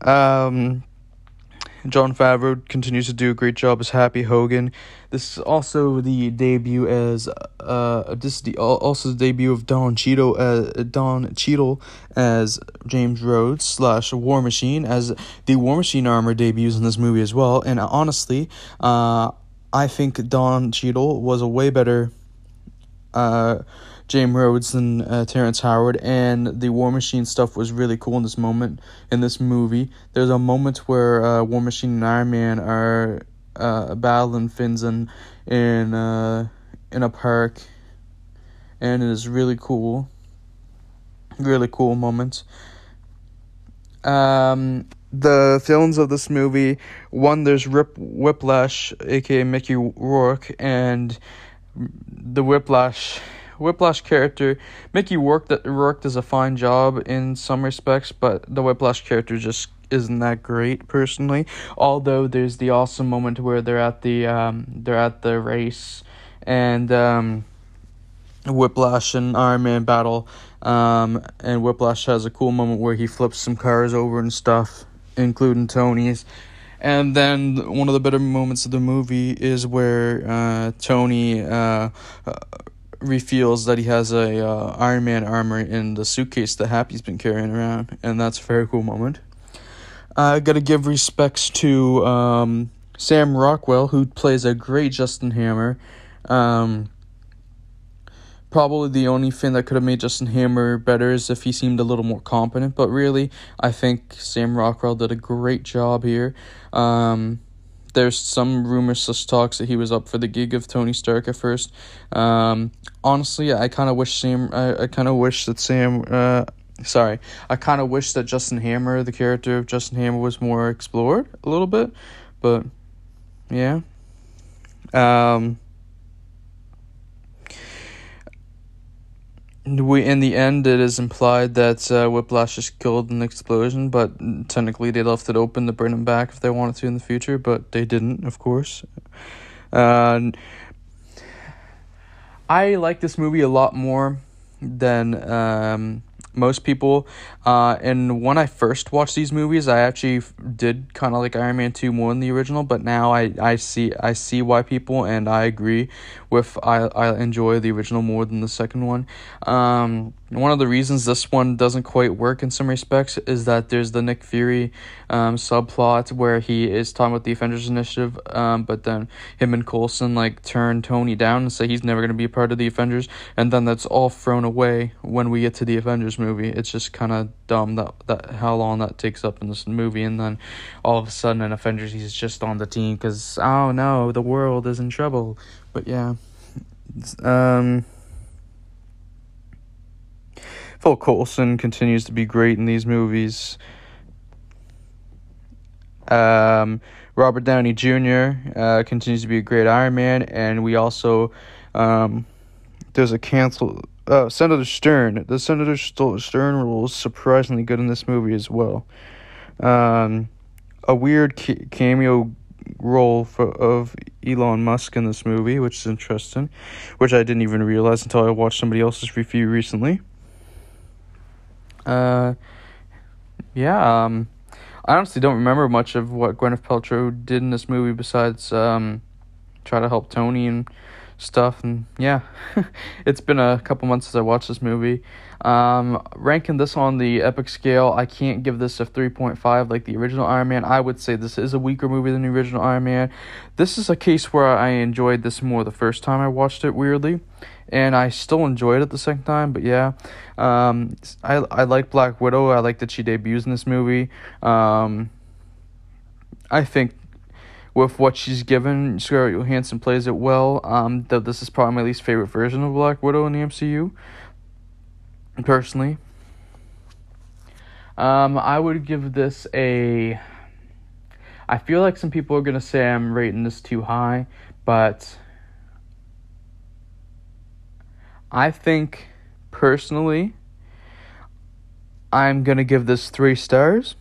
S1: Um, Jon Favreau continues to do a great job as Happy Hogan. This is also the debut as uh this is the also the debut of Don Cheadle as uh, Don Cheadle as James Rhodes slash War Machine as the War Machine armor debuts in this movie as well. And honestly, uh, I think Don Cheadle was a way better uh, James Rhodes and uh, Terrence Howard, and the War Machine stuff was really cool in this moment in this movie. There's a moment where uh, War Machine and Iron Man are uh, battling fins in in uh, in a park, and it is really cool. Really cool moment. Um, the films of this movie, one there's Rip Whiplash, aka Mickey Rourke, and the Whiplash Whiplash character. Mickey worked Rourke does a fine job in some respects, but the Whiplash character just isn't that great personally. Although there's the awesome moment where they're at the um they're at the race and um Whiplash and Iron Man battle. Um, and Whiplash has a cool moment where he flips some cars over and stuff including Tony's. And then one of the better moments of the movie is where uh, Tony uh, reveals that he has a uh, Iron Man armor in the suitcase that Happy's been carrying around, and that's a very cool moment. I gotta give respects to um, Sam Rockwell, who plays a great Justin Hammer. Um, probably the only thing that could have made Justin Hammer better is if he seemed a little more competent. But really, I think Sam Rockwell did a great job here. Um, there's some rumors, such talks that he was up for the gig of Tony Stark at first. Um, honestly, I kind of wish Sam. I, I kind of wish that Sam. Uh, sorry, I kind of wish that Justin Hammer, the character of Justin Hammer, was more explored a little bit. But yeah. Um, we in the end it is implied that uh, Whiplash is killed in the explosion, but technically they left it open to bring him back if they wanted to in the future, but they didn't, of course. Uh, I like this movie a lot more than um, most people. Uh, and when I first watched these movies, I actually did kind of like Iron Man two more than the original. But now I, I see I see why people and I agree with I I enjoy the original more than the second one. Um, one of the reasons this one doesn't quite work in some respects is that there's the Nick Fury um, subplot where he is talking about the Avengers Initiative, um, but then him and Coulson like turn Tony down and say he's never going to be a part of the Avengers, and then that's all thrown away when we get to the Avengers movie. It's just kind of dumb that that how long that takes up in this movie, and then all of a sudden in Avengers he's just on the team because oh no, the world is in trouble. But yeah, um. Phil Coulson continues to be great in these movies. Um, Robert Downey Jr. Uh, continues to be a great Iron Man, and we also um, there's a cancel. Uh, Senator Stern. The Senator Stern role is surprisingly good in this movie as well. Um, a weird ca- cameo role for, of Elon Musk in this movie, which is interesting, which I didn't even realize until I watched somebody else's review recently. Uh, yeah. Um, I honestly don't remember much of what Gwyneth Paltrow did in this movie besides um, try to help Tony and stuff. And yeah, it's been a couple months since I watched this movie. Um, ranking this on the epic scale, I can't give this a 3.5 like the original Iron Man. I would say this is a weaker movie than the original Iron Man. This is a case where I enjoyed this more the first time I watched it, weirdly and I still enjoyed it the second time. But yeah, um, I I like Black Widow. I like that she debuts in this movie. Um, I think with what she's given, Scarlett Johansson plays it well. Um, though this is probably my least favorite version of Black Widow in the MCU. Personally, um, I would give this a. I feel like some people are gonna say I'm rating this too high, but I think personally, I'm gonna give this three stars.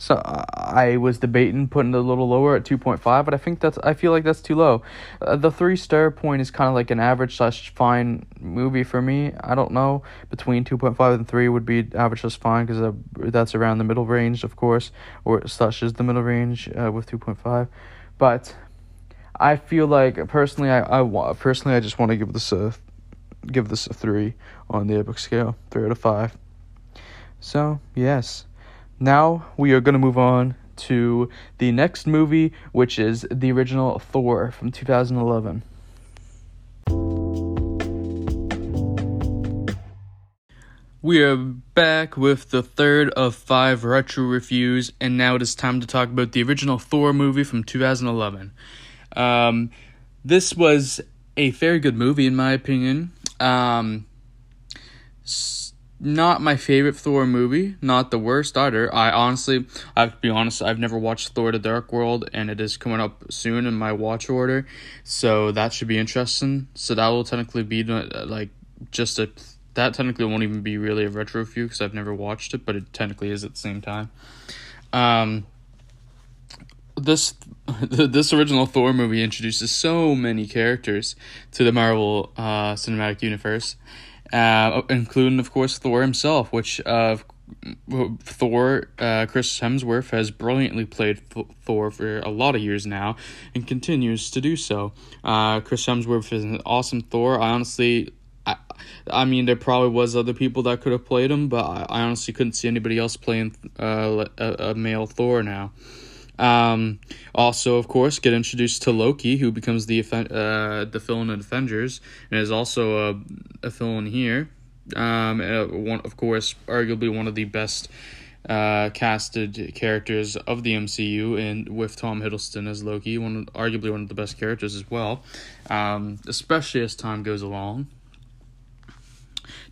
S1: So I was debating putting it a little lower at 2.5, but I think that's I feel like that's too low. Uh, the 3 star point is kind of like an average slash fine movie for me. I don't know between 2.5 and 3 would be average slash fine because uh, that's around the middle range, of course, or slash is the middle range uh, with 2.5. But I feel like personally I I personally I just want to give this a give this a three on the epic scale, three out of five. So yes, now we are gonna move on to the next movie, which is the original Thor from 2011. We are back with the third of five retro reviews, and now it is time to talk about the original Thor movie from 2011. Um, this was a very good movie, in my opinion. Um, not my favorite Thor movie, not the worst either. I honestly, I have to be honest, I've never watched Thor: The Dark World, and it is coming up soon in my watch order, so that should be interesting. So that will technically be like just a that technically won't even be really a retro review because I've never watched it, but it technically is at the same time. Um, this this original Thor movie introduces so many characters to the Marvel uh, Cinematic Universe uh, including, of course, Thor himself, which uh, Thor, uh, Chris Hemsworth, has brilliantly played Thor for a lot of years now and continues to do so. Uh, Chris Hemsworth is an awesome Thor. I honestly. I, I mean, there probably was other people that could have played him, but I, honestly couldn't see anybody else playing uh, a, a male Thor now. Um, also, of course, get introduced to Loki, who becomes the uh, the villain in Avengers, and is also a, a villain here. Um, one, of course, arguably one of the best uh, casted characters of the MCU, and with Tom Hiddleston as Loki, one arguably one of the best characters as well. Um, especially as time goes along.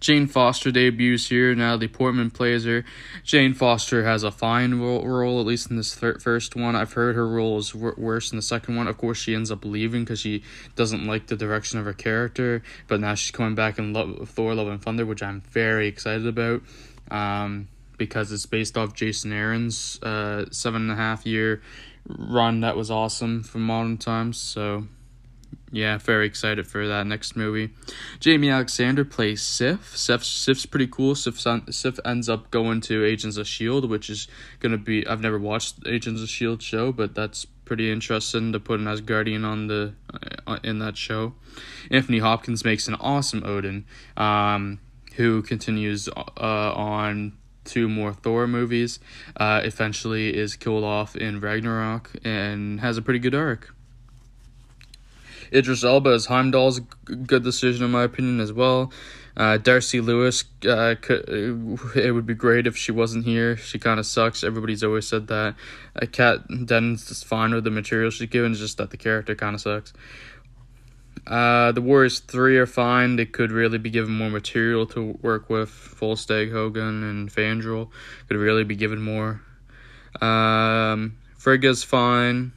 S1: Jane Foster debuts here. Natalie Portman plays her. Jane Foster has a fine role, role at least in this thir- first one. I've heard her role is w- worse in the second one. Of course, she ends up leaving because she doesn't like the direction of her character. But now she's coming back in Love, Thor: Love and Thunder, which I'm very excited about. Um, because it's based off Jason Aaron's uh, seven and a half year run that was awesome from modern times. So yeah, very excited for that next movie. Jaimie Alexander plays Sif. Sif Sif's pretty cool. Sif Sif ends up going to Agents of Shield, which is gonna be. I've never watched Agents of Shield show, but that's pretty interesting to put an Asgardian on the uh, in that show. Anthony Hopkins makes an awesome Odin, um, who continues uh, on two more Thor movies. Uh, eventually is killed off in Ragnarok and has a pretty good arc. Idris Elba as Heimdall's good decision in my opinion as well. Uh, Darcy Lewis, uh, could, it would be great if she wasn't here. She kind of sucks. Everybody's always said that. Uh, Kat Dennings is fine with the material she's given, it's just that the character kind of sucks. Uh, the Warriors 3 are fine. They could really be given more material to work with. Volstagg, Hogun, and Fandral could really be given more. Um, Frigga's fine.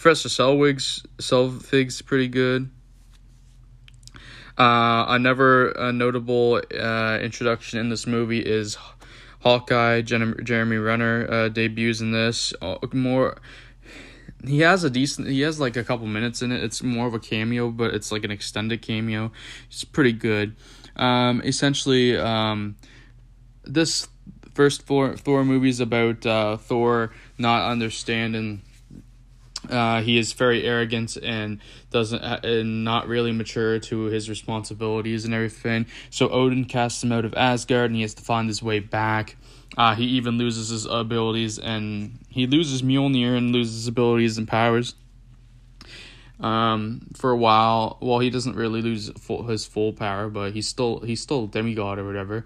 S1: Professor Selwig's Selvig's pretty good. Uh, another uh, notable uh, introduction in this movie is Hawkeye. Jeremy Renner uh, debuts in this. Uh, more, he has a decent. He has like a couple minutes in it. It's more of a cameo, but it's like an extended cameo. It's pretty good. Um, essentially, um, this first Thor Thor movie is about uh, Thor not understanding uh, he is very arrogant and doesn't uh, and not really mature to his responsibilities and everything. So Odin casts him out of Asgard, and he has to find his way back. Uh, he even loses his abilities, and he loses Mjolnir and loses abilities and powers. Um, for a while, well, he doesn't really lose full, his full power, but he's still he's still demigod or whatever.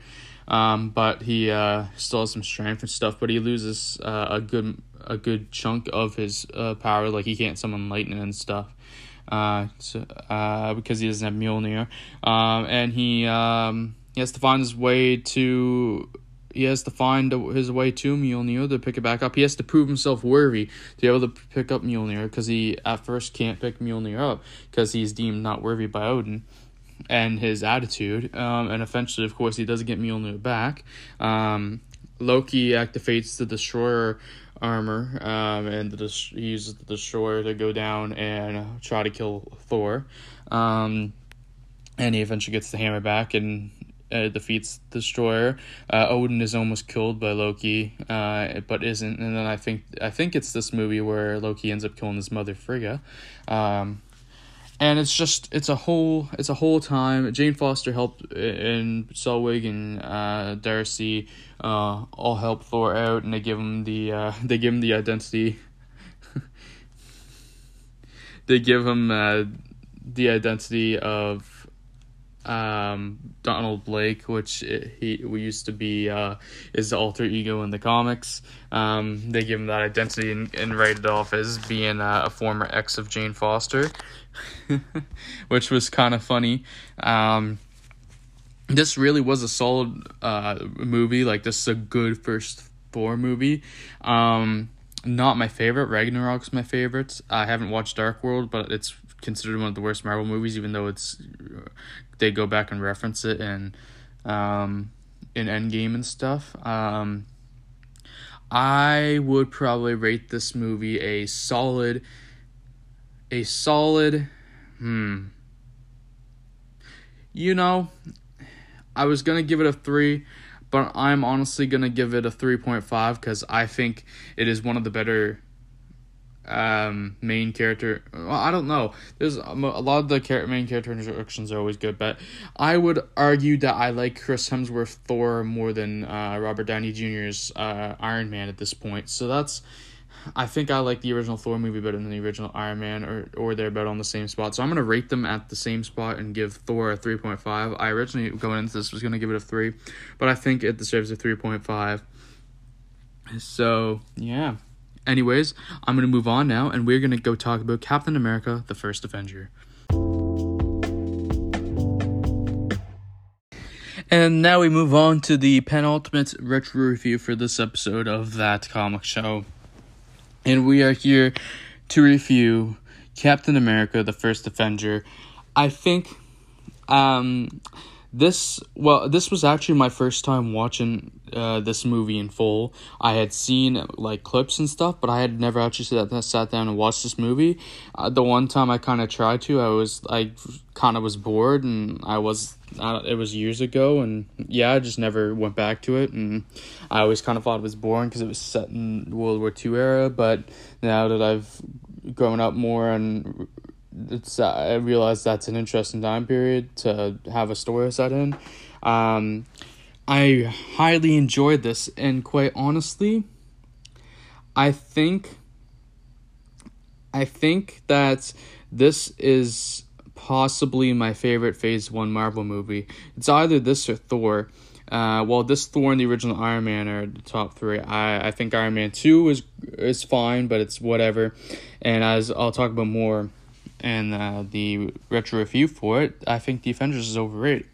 S1: Um, but he uh, still has some strength and stuff. But he loses uh, a good a good chunk of his uh, power. Like he can't summon lightning and stuff. Uh, so, uh, because he doesn't have Mjolnir. Um, and he um he has to find his way to he has to find his way to Mjolnir to pick it back up. He has to prove himself worthy to be able to pick up Mjolnir because he at first can't pick Mjolnir up because he's deemed not worthy by Odin and his attitude. Um, and eventually, of course, he doesn't get Mjolnir back. Um, Loki activates the Destroyer armor, um, and the he uses the Destroyer to go down and try to kill Thor. Um, and he eventually gets the hammer back and uh, defeats the Destroyer. Uh, Odin is almost killed by Loki, uh, but isn't. And then I think I think it's this movie where Loki ends up killing his mother Frigga. Um, and it's just it's a whole it's a whole time. Jane Foster helped and Selvig and uh, Darcy uh, all help Thor out, and they give him the uh, they give him the identity. they give him uh, the identity of um, Donald Blake, which he we used to be uh, his alter ego in the comics. Um, they give him that identity and, and write it off as being uh, a former ex of Jane Foster, which was kind of funny. Um, this really was a solid uh, movie. Like this is a good first Thor movie. Um, not my favorite. Ragnarok's my favorite. I haven't watched Dark World, but it's considered one of the worst Marvel movies, even though it's they go back and reference it in um, in Endgame and stuff. Um, I would probably rate this movie a solid, a solid, hmm. You know, I was gonna give it a three, but I'm honestly gonna give it a three point five because I think it is one of the better um main character well, i don't know there's a lot of the char- main character introductions are always good but i would argue that i like chris hemsworth thor more than uh robert downey jr's uh iron man at this point so that's i think i like the original thor movie better than the original iron man or or they're about on the same spot so i'm gonna rate them at the same spot and give thor a 3.5 i originally going into this was gonna give it a 3 but i think it deserves a 3.5 so yeah Anyways, I'm to move on now, and we're to go talk about Captain America the First Avenger. And now we move on to the penultimate retro review for this episode of That Comic Show. And we are here to review Captain America the First Avenger. I think um this well this was actually my first time watching uh, this movie in full i had seen like clips and stuff but i had never actually sat, sat down and watched this movie uh, the one time i kind of tried to i was i kind of was bored and i was it was years ago and yeah i just never went back to it and i always kind of thought it was boring because it was set in world war ii era but now that i've grown up more and it's I realized that's an interesting time period to have a story set in. Um, I highly enjoyed this, and quite honestly, I think I think that this is possibly my favorite Phase One Marvel movie. It's either this or Thor. Uh, well, this Thor and the original Iron Man are the top three. I, I think Iron Man two is is fine, but it's whatever. And as I'll talk about more and uh, the retro review for it, I think the Avengers is overrated.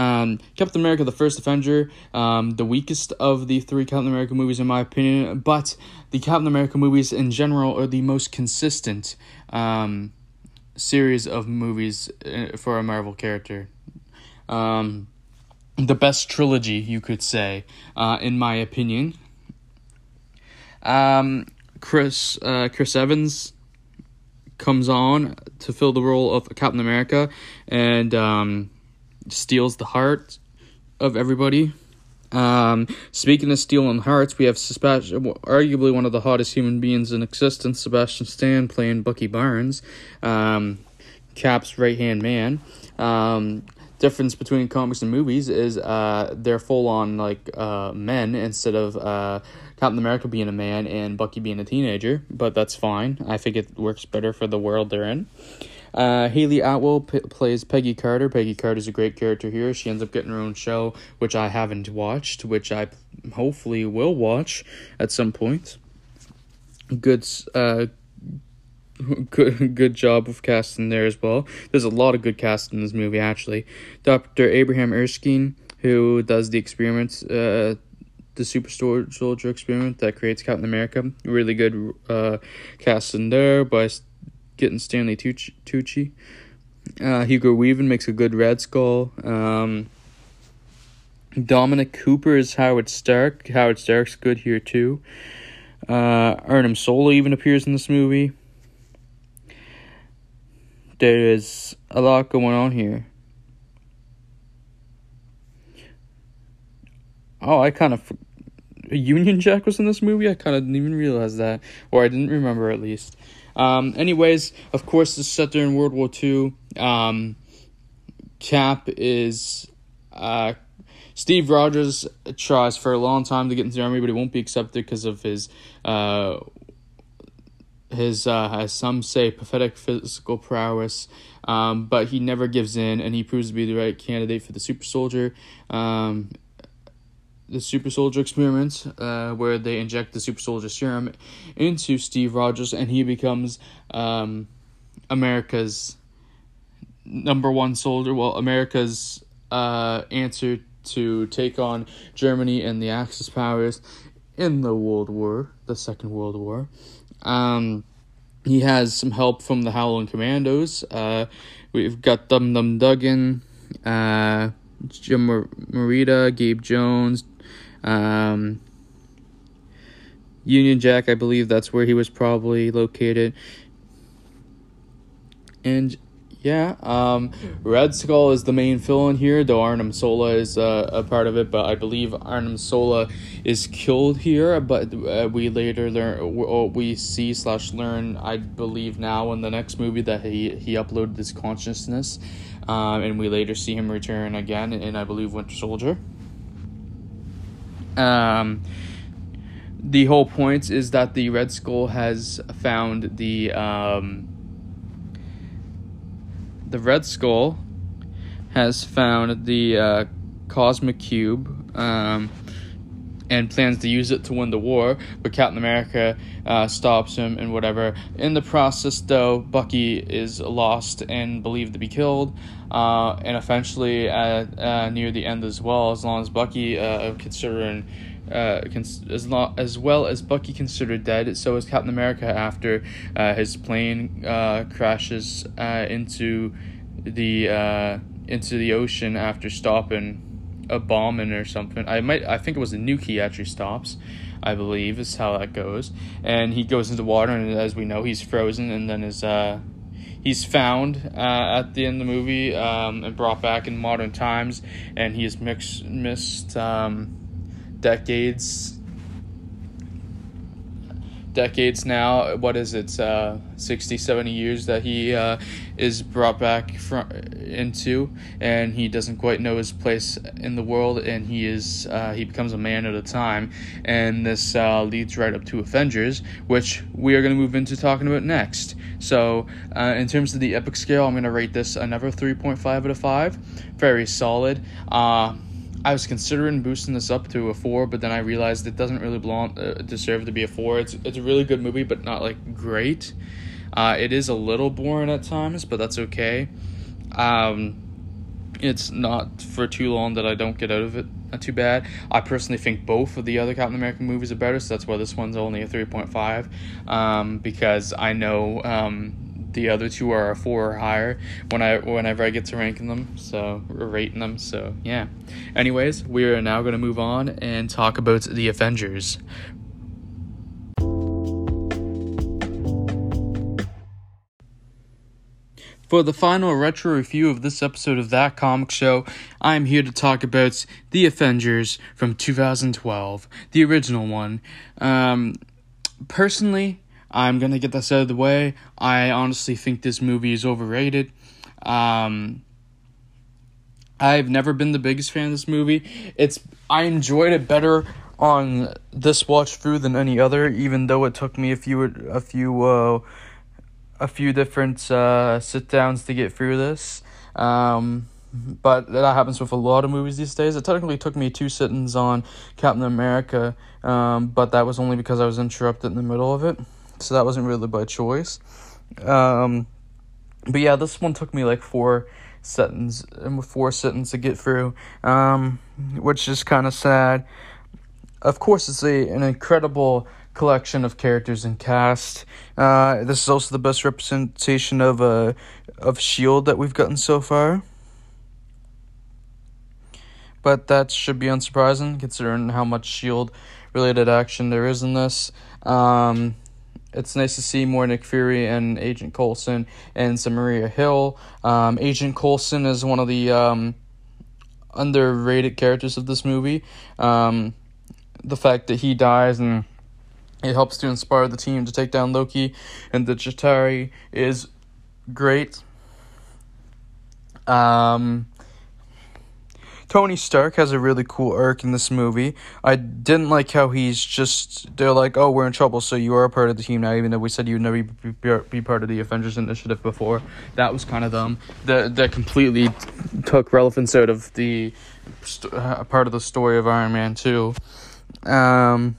S1: Um, Captain America: The First Avenger, um, the weakest of the three Captain America movies in my opinion, but the Captain America movies in general are the most consistent um, series of movies uh, for a Marvel character. Um, the best trilogy, you could say, uh, in my opinion. Um, Chris uh, Chris Evans comes on to fill the role of Captain America and um, steals the heart of everybody. Um, speaking of stealing hearts, we have Sebastian, arguably one of the hottest human beings in existence, Sebastian Stan playing Bucky Barnes, um, Cap's right hand man. Um, difference between comics and movies is uh, they're full on like uh, men instead of uh, Captain America being a man and Bucky being a teenager, but that's fine. I think it works better for the world they're in. Uh, Hayley Atwell p- plays Peggy Carter. Peggy Carter's a great character here. She ends up getting her own show, which I haven't watched, which I hopefully will watch at some point. Good, uh, good, good job of casting there as well. There's a lot of good cast in this movie, actually. Dr. Abraham Erskine, who does the experiments, uh, the super soldier experiment that creates Captain America. Really good uh, casting there by getting Stanley Tucci. Uh, Hugo Weaving makes a good Red Skull. Um, Dominic Cooper is Howard Stark. Howard Stark's good here too. Uh, Zola even appears in this movie. There is a lot going on here. Oh, I kind of Union Jack was in this movie. I kind of didn't even realize that, or I didn't remember at least. Um, anyways, of course, this is set during World War II. Um, Cap is uh, Steve Rogers tries for a long time to get into the army, but he won't be accepted because of his uh, his uh, as some say pathetic physical prowess, um, but he never gives in, and he proves to be the right candidate for the super soldier. Um, the super soldier experiment, uh, where they inject the super soldier serum into Steve Rogers, and he becomes um, America's number one soldier. Well, America's uh, answer to take on Germany and the Axis powers in the World War, the Second World War. Um, he has some help from the Howling Commandos. Uh, we've got Dum Dum Dugan, uh, Jim Morita, Gabe Jones, um, Union Jack. I believe that's where he was probably located. And yeah, um, Red Skull is the main villain here, though Arnim Zola is uh, a part of it. But I believe Arnim Zola is killed here. But uh, we later learn, we see slash learn, I believe now in the next movie that he he uploaded his consciousness, um, and we later see him return again in I believe Winter Soldier. Um, the whole point is that the Red Skull has found the um the Red Skull has found the uh, Cosmic Cube um, and plans to use it to win the war, but Captain America uh, stops him and whatever. In the process, though, Bucky is lost and believed to be killed, uh, and eventually at, uh, near the end as well, as long as Bucky, uh, considering uh, as, long, as well as Bucky considered dead, so is Captain America after uh, his plane uh, crashes uh, into the uh, into the ocean after stopping a bomb in or something. I might I think it was a nuke he actually stops. I believe is how that goes, and he goes into water, and as we know, he's frozen, and then is uh, he's found uh, at the end of the movie um, and brought back in modern times, and he has mixed missed um, decades decades now. What is it uh 60 70 years that he uh is brought back from into and he doesn't quite know his place in the world and he is uh he becomes a man at a time. And this uh leads right up to avengers which we are going to move into talking about next. So uh in terms of the epic scale i'm going to rate this another 3.5 out of 5 very solid. Uh I was considering boosting this up to a four, but then I realized it doesn't really belong uh, deserve to be a four. It's it's a really good movie, but not like great. Uh, it is a little boring at times, but that's okay. Um, it's not for too long that I don't get out of it not too bad. I personally think both of the other Captain America movies are better, so that's why this one's only a three point five. Um, because I know um the other two are a four or higher when I whenever I get to ranking them, so rating them. So yeah. Anyways, we are now to move on and talk about the Avengers. For the final retro review of this episode of That Comic Show, I am here to talk about The Avengers from 2012, the original one. Um, personally, I'm gonna get this out of the way. I honestly think this movie is overrated. Um, I've never been the biggest fan of this movie. It's I enjoyed it better on this watch through than any other, even though it took me a few a few uh, a few different uh, sit downs to get through this. Um, but that happens with a lot of movies these days. It technically took me two sittings on Captain America, um, but that was only because I was interrupted in the middle of it so that wasn't really by choice. Um, but yeah, this one took me like four settings and four settings to get through, um, which is kind of sad. Of course, it's a an incredible collection of characters and cast. Uh, this is also the best representation of uh, of Shield that we've gotten so far. But that should be unsurprising considering how much Shield related action there is in this. Um, it's nice to see more Nick Fury and Agent Coulson and some Maria Hill. Um, Agent Coulson is one of the um, underrated characters of this movie. Um, the fact that he dies and it helps to inspire the team to take down Loki and the Chitauri is great. Um, Tony Stark has a really cool arc in this movie. I didn't like how he's just they're like, oh, we're in trouble, so you are a part of the team now, even though we said you'd never be, be, be part of the Avengers Initiative before. That was kind of them. That that completely took relevance out of the uh, part of the story of Iron Man two. Um,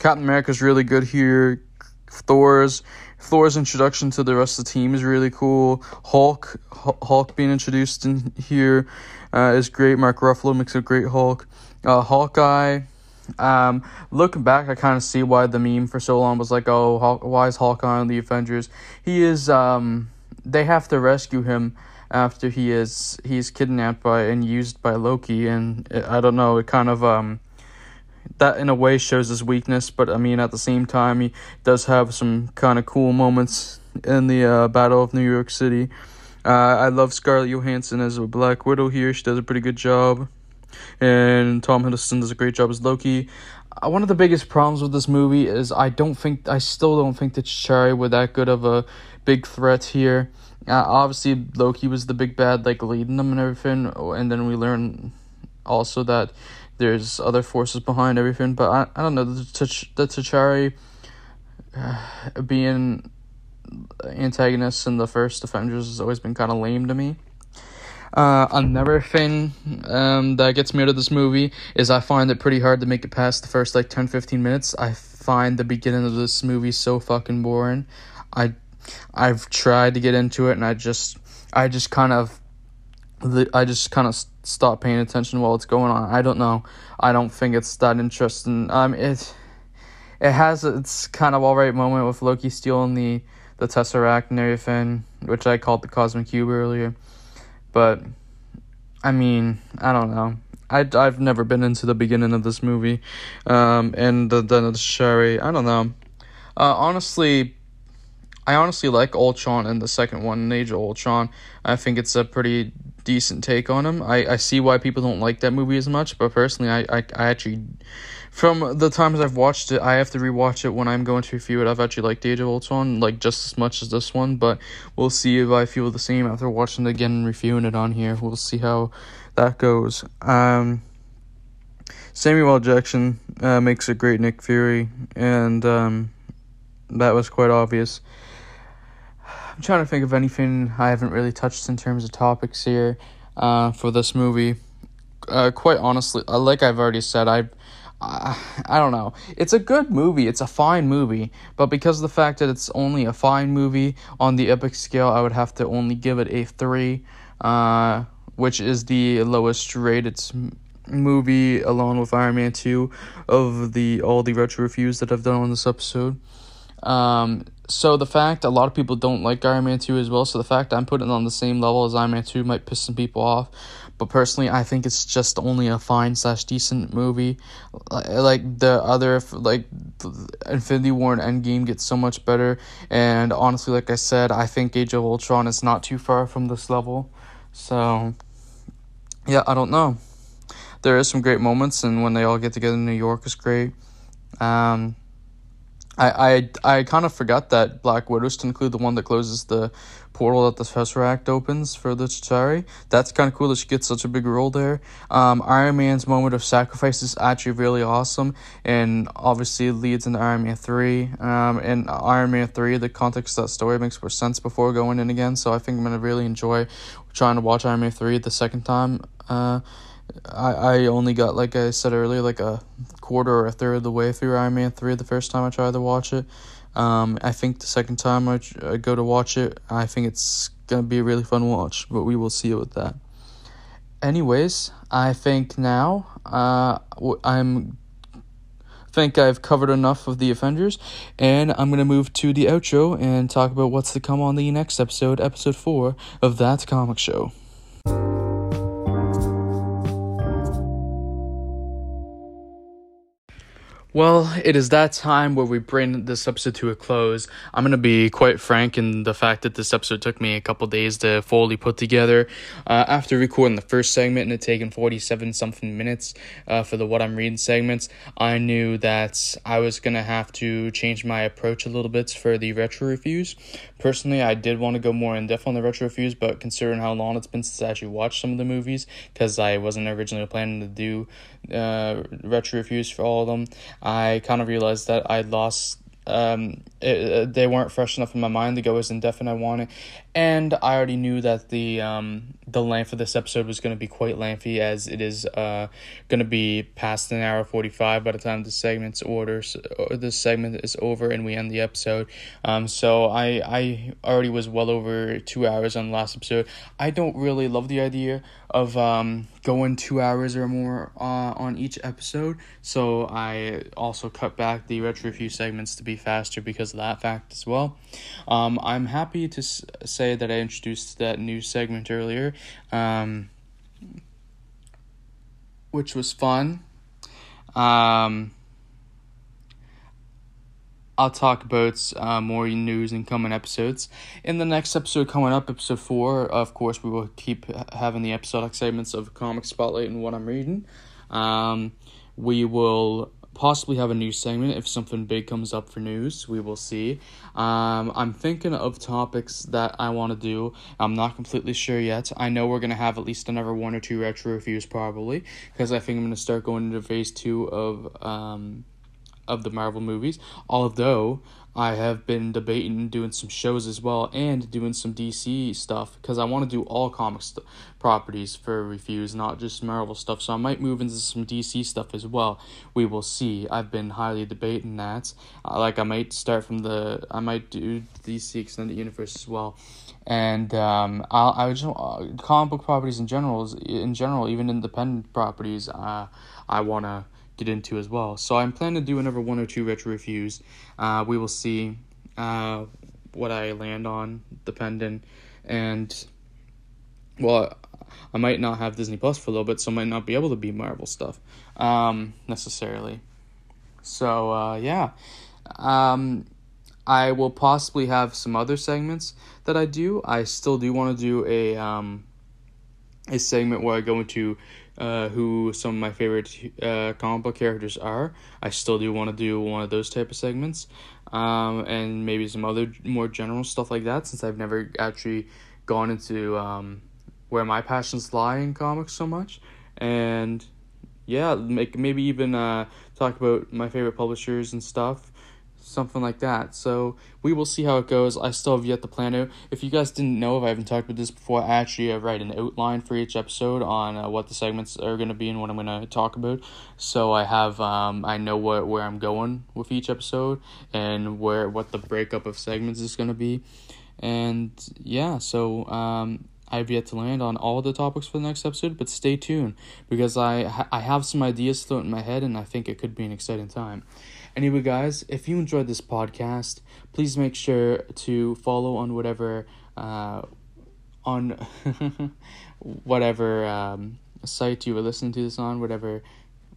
S1: Captain America's really good here. Thor's Thor's introduction to the rest of the team is really cool. Hulk Hulk being introduced in here uh, is great. Mark Ruffalo makes a great Hulk. Uh, Hawkeye. Um, looking back, I kind of see why the meme for so long was like, "Oh, Hulk, why is Hawkeye on the Avengers?" He is. Um, they have to rescue him after he is he's kidnapped by and used by Loki, and it, I don't know. It kind of um that in a way shows his weakness, but I mean at the same time he does have some kind of cool moments in the uh, Battle of New York City. Uh, I love Scarlett Johansson as a Black Widow here. She does a pretty good job, and Tom Hiddleston does a great job as Loki. Uh, one of the biggest problems with this movie is I don't think I still don't think that Chitauri were that good of a big threat here. Uh, obviously, Loki was the big bad, like leading them and everything, and then we learn also that there's other forces behind everything, but I, I don't know the the Chitauri uh, being antagonists in the first Avengers has always been kind of lame to me. Uh, another thing um, that gets me out of this movie is I find it pretty hard to make it past the first like 10 15 minutes. I find the beginning of this movie so fucking boring. I I've tried to get into it and I just I just kind of I just kind of stop paying attention while it's going on. I don't know. I don't think it's that interesting. Um, it it has its kind of alright moment with Loki stealing the the Tesseract and everything, which I called the Cosmic Cube earlier. But I mean, I don't know. I I've never been into the beginning of this movie, um, and the the, the Sherry. I don't know. Uh, honestly, I honestly like Ultron in the second one, Age of Ultron. I think it's a pretty decent take on him. I, I see why people don't like that movie as much, but personally, I, I, I actually, from the times I've watched it, I have to rewatch it when I'm going to review it. I've actually liked Age of Ultron like just as much as this one, but we'll see if I feel the same after watching it again and reviewing it on here. We'll see how that goes. Um, Samuel Jackson uh, makes a great Nick Fury, and um, that was quite obvious. I'm trying to think of anything I haven't really touched in terms of topics here uh, for this movie. Uh, quite honestly, uh, like I've already said, I, I, I don't know. It's a good movie. It's a fine movie, but because of the fact that it's only a fine movie on the epic scale, I would have to only give it a three, uh, which is the lowest rated movie, along with Iron Man two, of the all the retro reviews that I've done on this episode. Um, so the fact a lot of people don't like Iron Man 2 as well, so the fact I'm putting it on the same level as Iron Man 2 might piss some people off. But personally, I think it's just only a fine slash decent movie. Like the other, like Infinity War and Endgame gets so much better. And honestly, like I said, I think Age of Ultron is not too far from this level. So, yeah, I don't know. There is some great moments, and when they all get together in New York is great. Um, I I I kind of forgot that Black Widow's to include the one that closes the portal that the Tesseract opens for the Chitauri. That's kind of cool that she gets such a big role there. Um, Iron Man's moment of sacrifice is actually really awesome, and obviously leads into Iron Man three. Um, and Iron Man three, the context of that story makes more sense before going in again. So I think I'm gonna really enjoy trying to watch Iron Man three the second time. Uh, I, I only got like I said earlier like a quarter or a third of the way through Iron Man three the first time I tried to watch it. Um, I think the second time I, I go to watch it, I think it's gonna be a really fun watch, but we will see with that. Anyways, I think now uh, I'm think I've covered enough of the Avengers, and I'm gonna move to the outro and talk about what's to come on the next episode, episode four of that comic show. Well, it is that time where we bring this episode to a close. I'm going to be quite frank in the fact that this episode took me a couple days to fully put together. Uh, after recording the first segment and it taking 47 something minutes uh, for the What I'm Reading segments, I knew that I was going to have to change my approach a little bit for the retro reviews. Personally, I did want to go more in depth on the retro reviews, but considering how long it's been since I actually watched some of the movies, because I wasn't originally planning to do uh, retro reviews for all of them, I kind of realized that I lost um, it, they weren't fresh enough in my mind to go as in depth and I wanted, and I already knew that the um the length of this episode was going to be quite lengthy as it is uh going to be past an hour forty five by the time the segment's orders or this segment is over and we end the episode. Um, so I I already was well over two hours on the last episode. I don't really love the idea of um going two hours or more uh, on each episode, so I also cut back the retro review segments to be faster because of that fact as well. Um, I'm happy to say that I introduced that new segment earlier, um, which was fun. Um, I'll talk about uh, more news in coming episodes. In the next episode coming up, episode four, of course, we will keep having the episodic segments of Comic Spotlight and what I'm reading. Um, we will possibly have a new segment if something big comes up for news. We will see. Um, I'm thinking of topics that I want to do. I'm not completely sure yet. I know we're going to have at least another one or two retro reviews probably because I think I'm going to start going into phase two of. Um, of the Marvel movies, although I have been debating doing some shows as well and doing some DC stuff because I want to do all comics st- properties for reviews, not just Marvel stuff. So I might move into some DC stuff as well. We will see. I've been highly debating that. Uh, like I might start from the I might do DC extended universe as well. And um, I'll, I just uh, comic book properties in general, in general, even independent properties. Uh, I wanna get into as well. So I'm planning to do another one or two retro reviews. Uh, we will see uh, what I land on, depending. And, well, I might not have Disney Plus for a little bit, so I might not be able to be Marvel stuff um, necessarily. So, uh, yeah. Um, I will possibly have some other segments that I do. I still do want to do a um, a segment where I go into uh, who some of my favorite uh, comic book characters are. I still do want to do one of those type of segments, um, and maybe some other more general stuff like that. Since I've never actually gone into um, where my passions lie in comics so much, and yeah, make maybe even uh, talk about my favorite publishers and stuff something like that. So we will see how it goes. I still have yet to plan out. If you guys didn't know, if I haven't talked about this before, I actually uh, write an outline for each episode on uh, what the segments are going to be and what I'm going to talk about. So I have um I know what where I'm going with each episode and where what the breakup of segments is going to be. And yeah, so um I've yet to land on all the topics for the next episode, but stay tuned because I I have some ideas floating in my head and I think it could be an exciting time. Anyway, guys, if you enjoyed this podcast, please make sure to follow on whatever uh, on whatever um, site you were listening to this on, whatever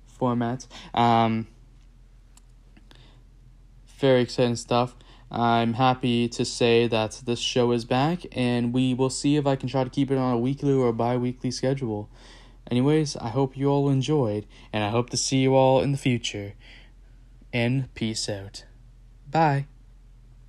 S1: format. Um, very exciting stuff. I'm happy to say that this show is back, and we will see if I can try to keep it on a weekly or bi weekly schedule. Anyways, I hope you all enjoyed, and I hope to see you all in the future and peace out. Bye.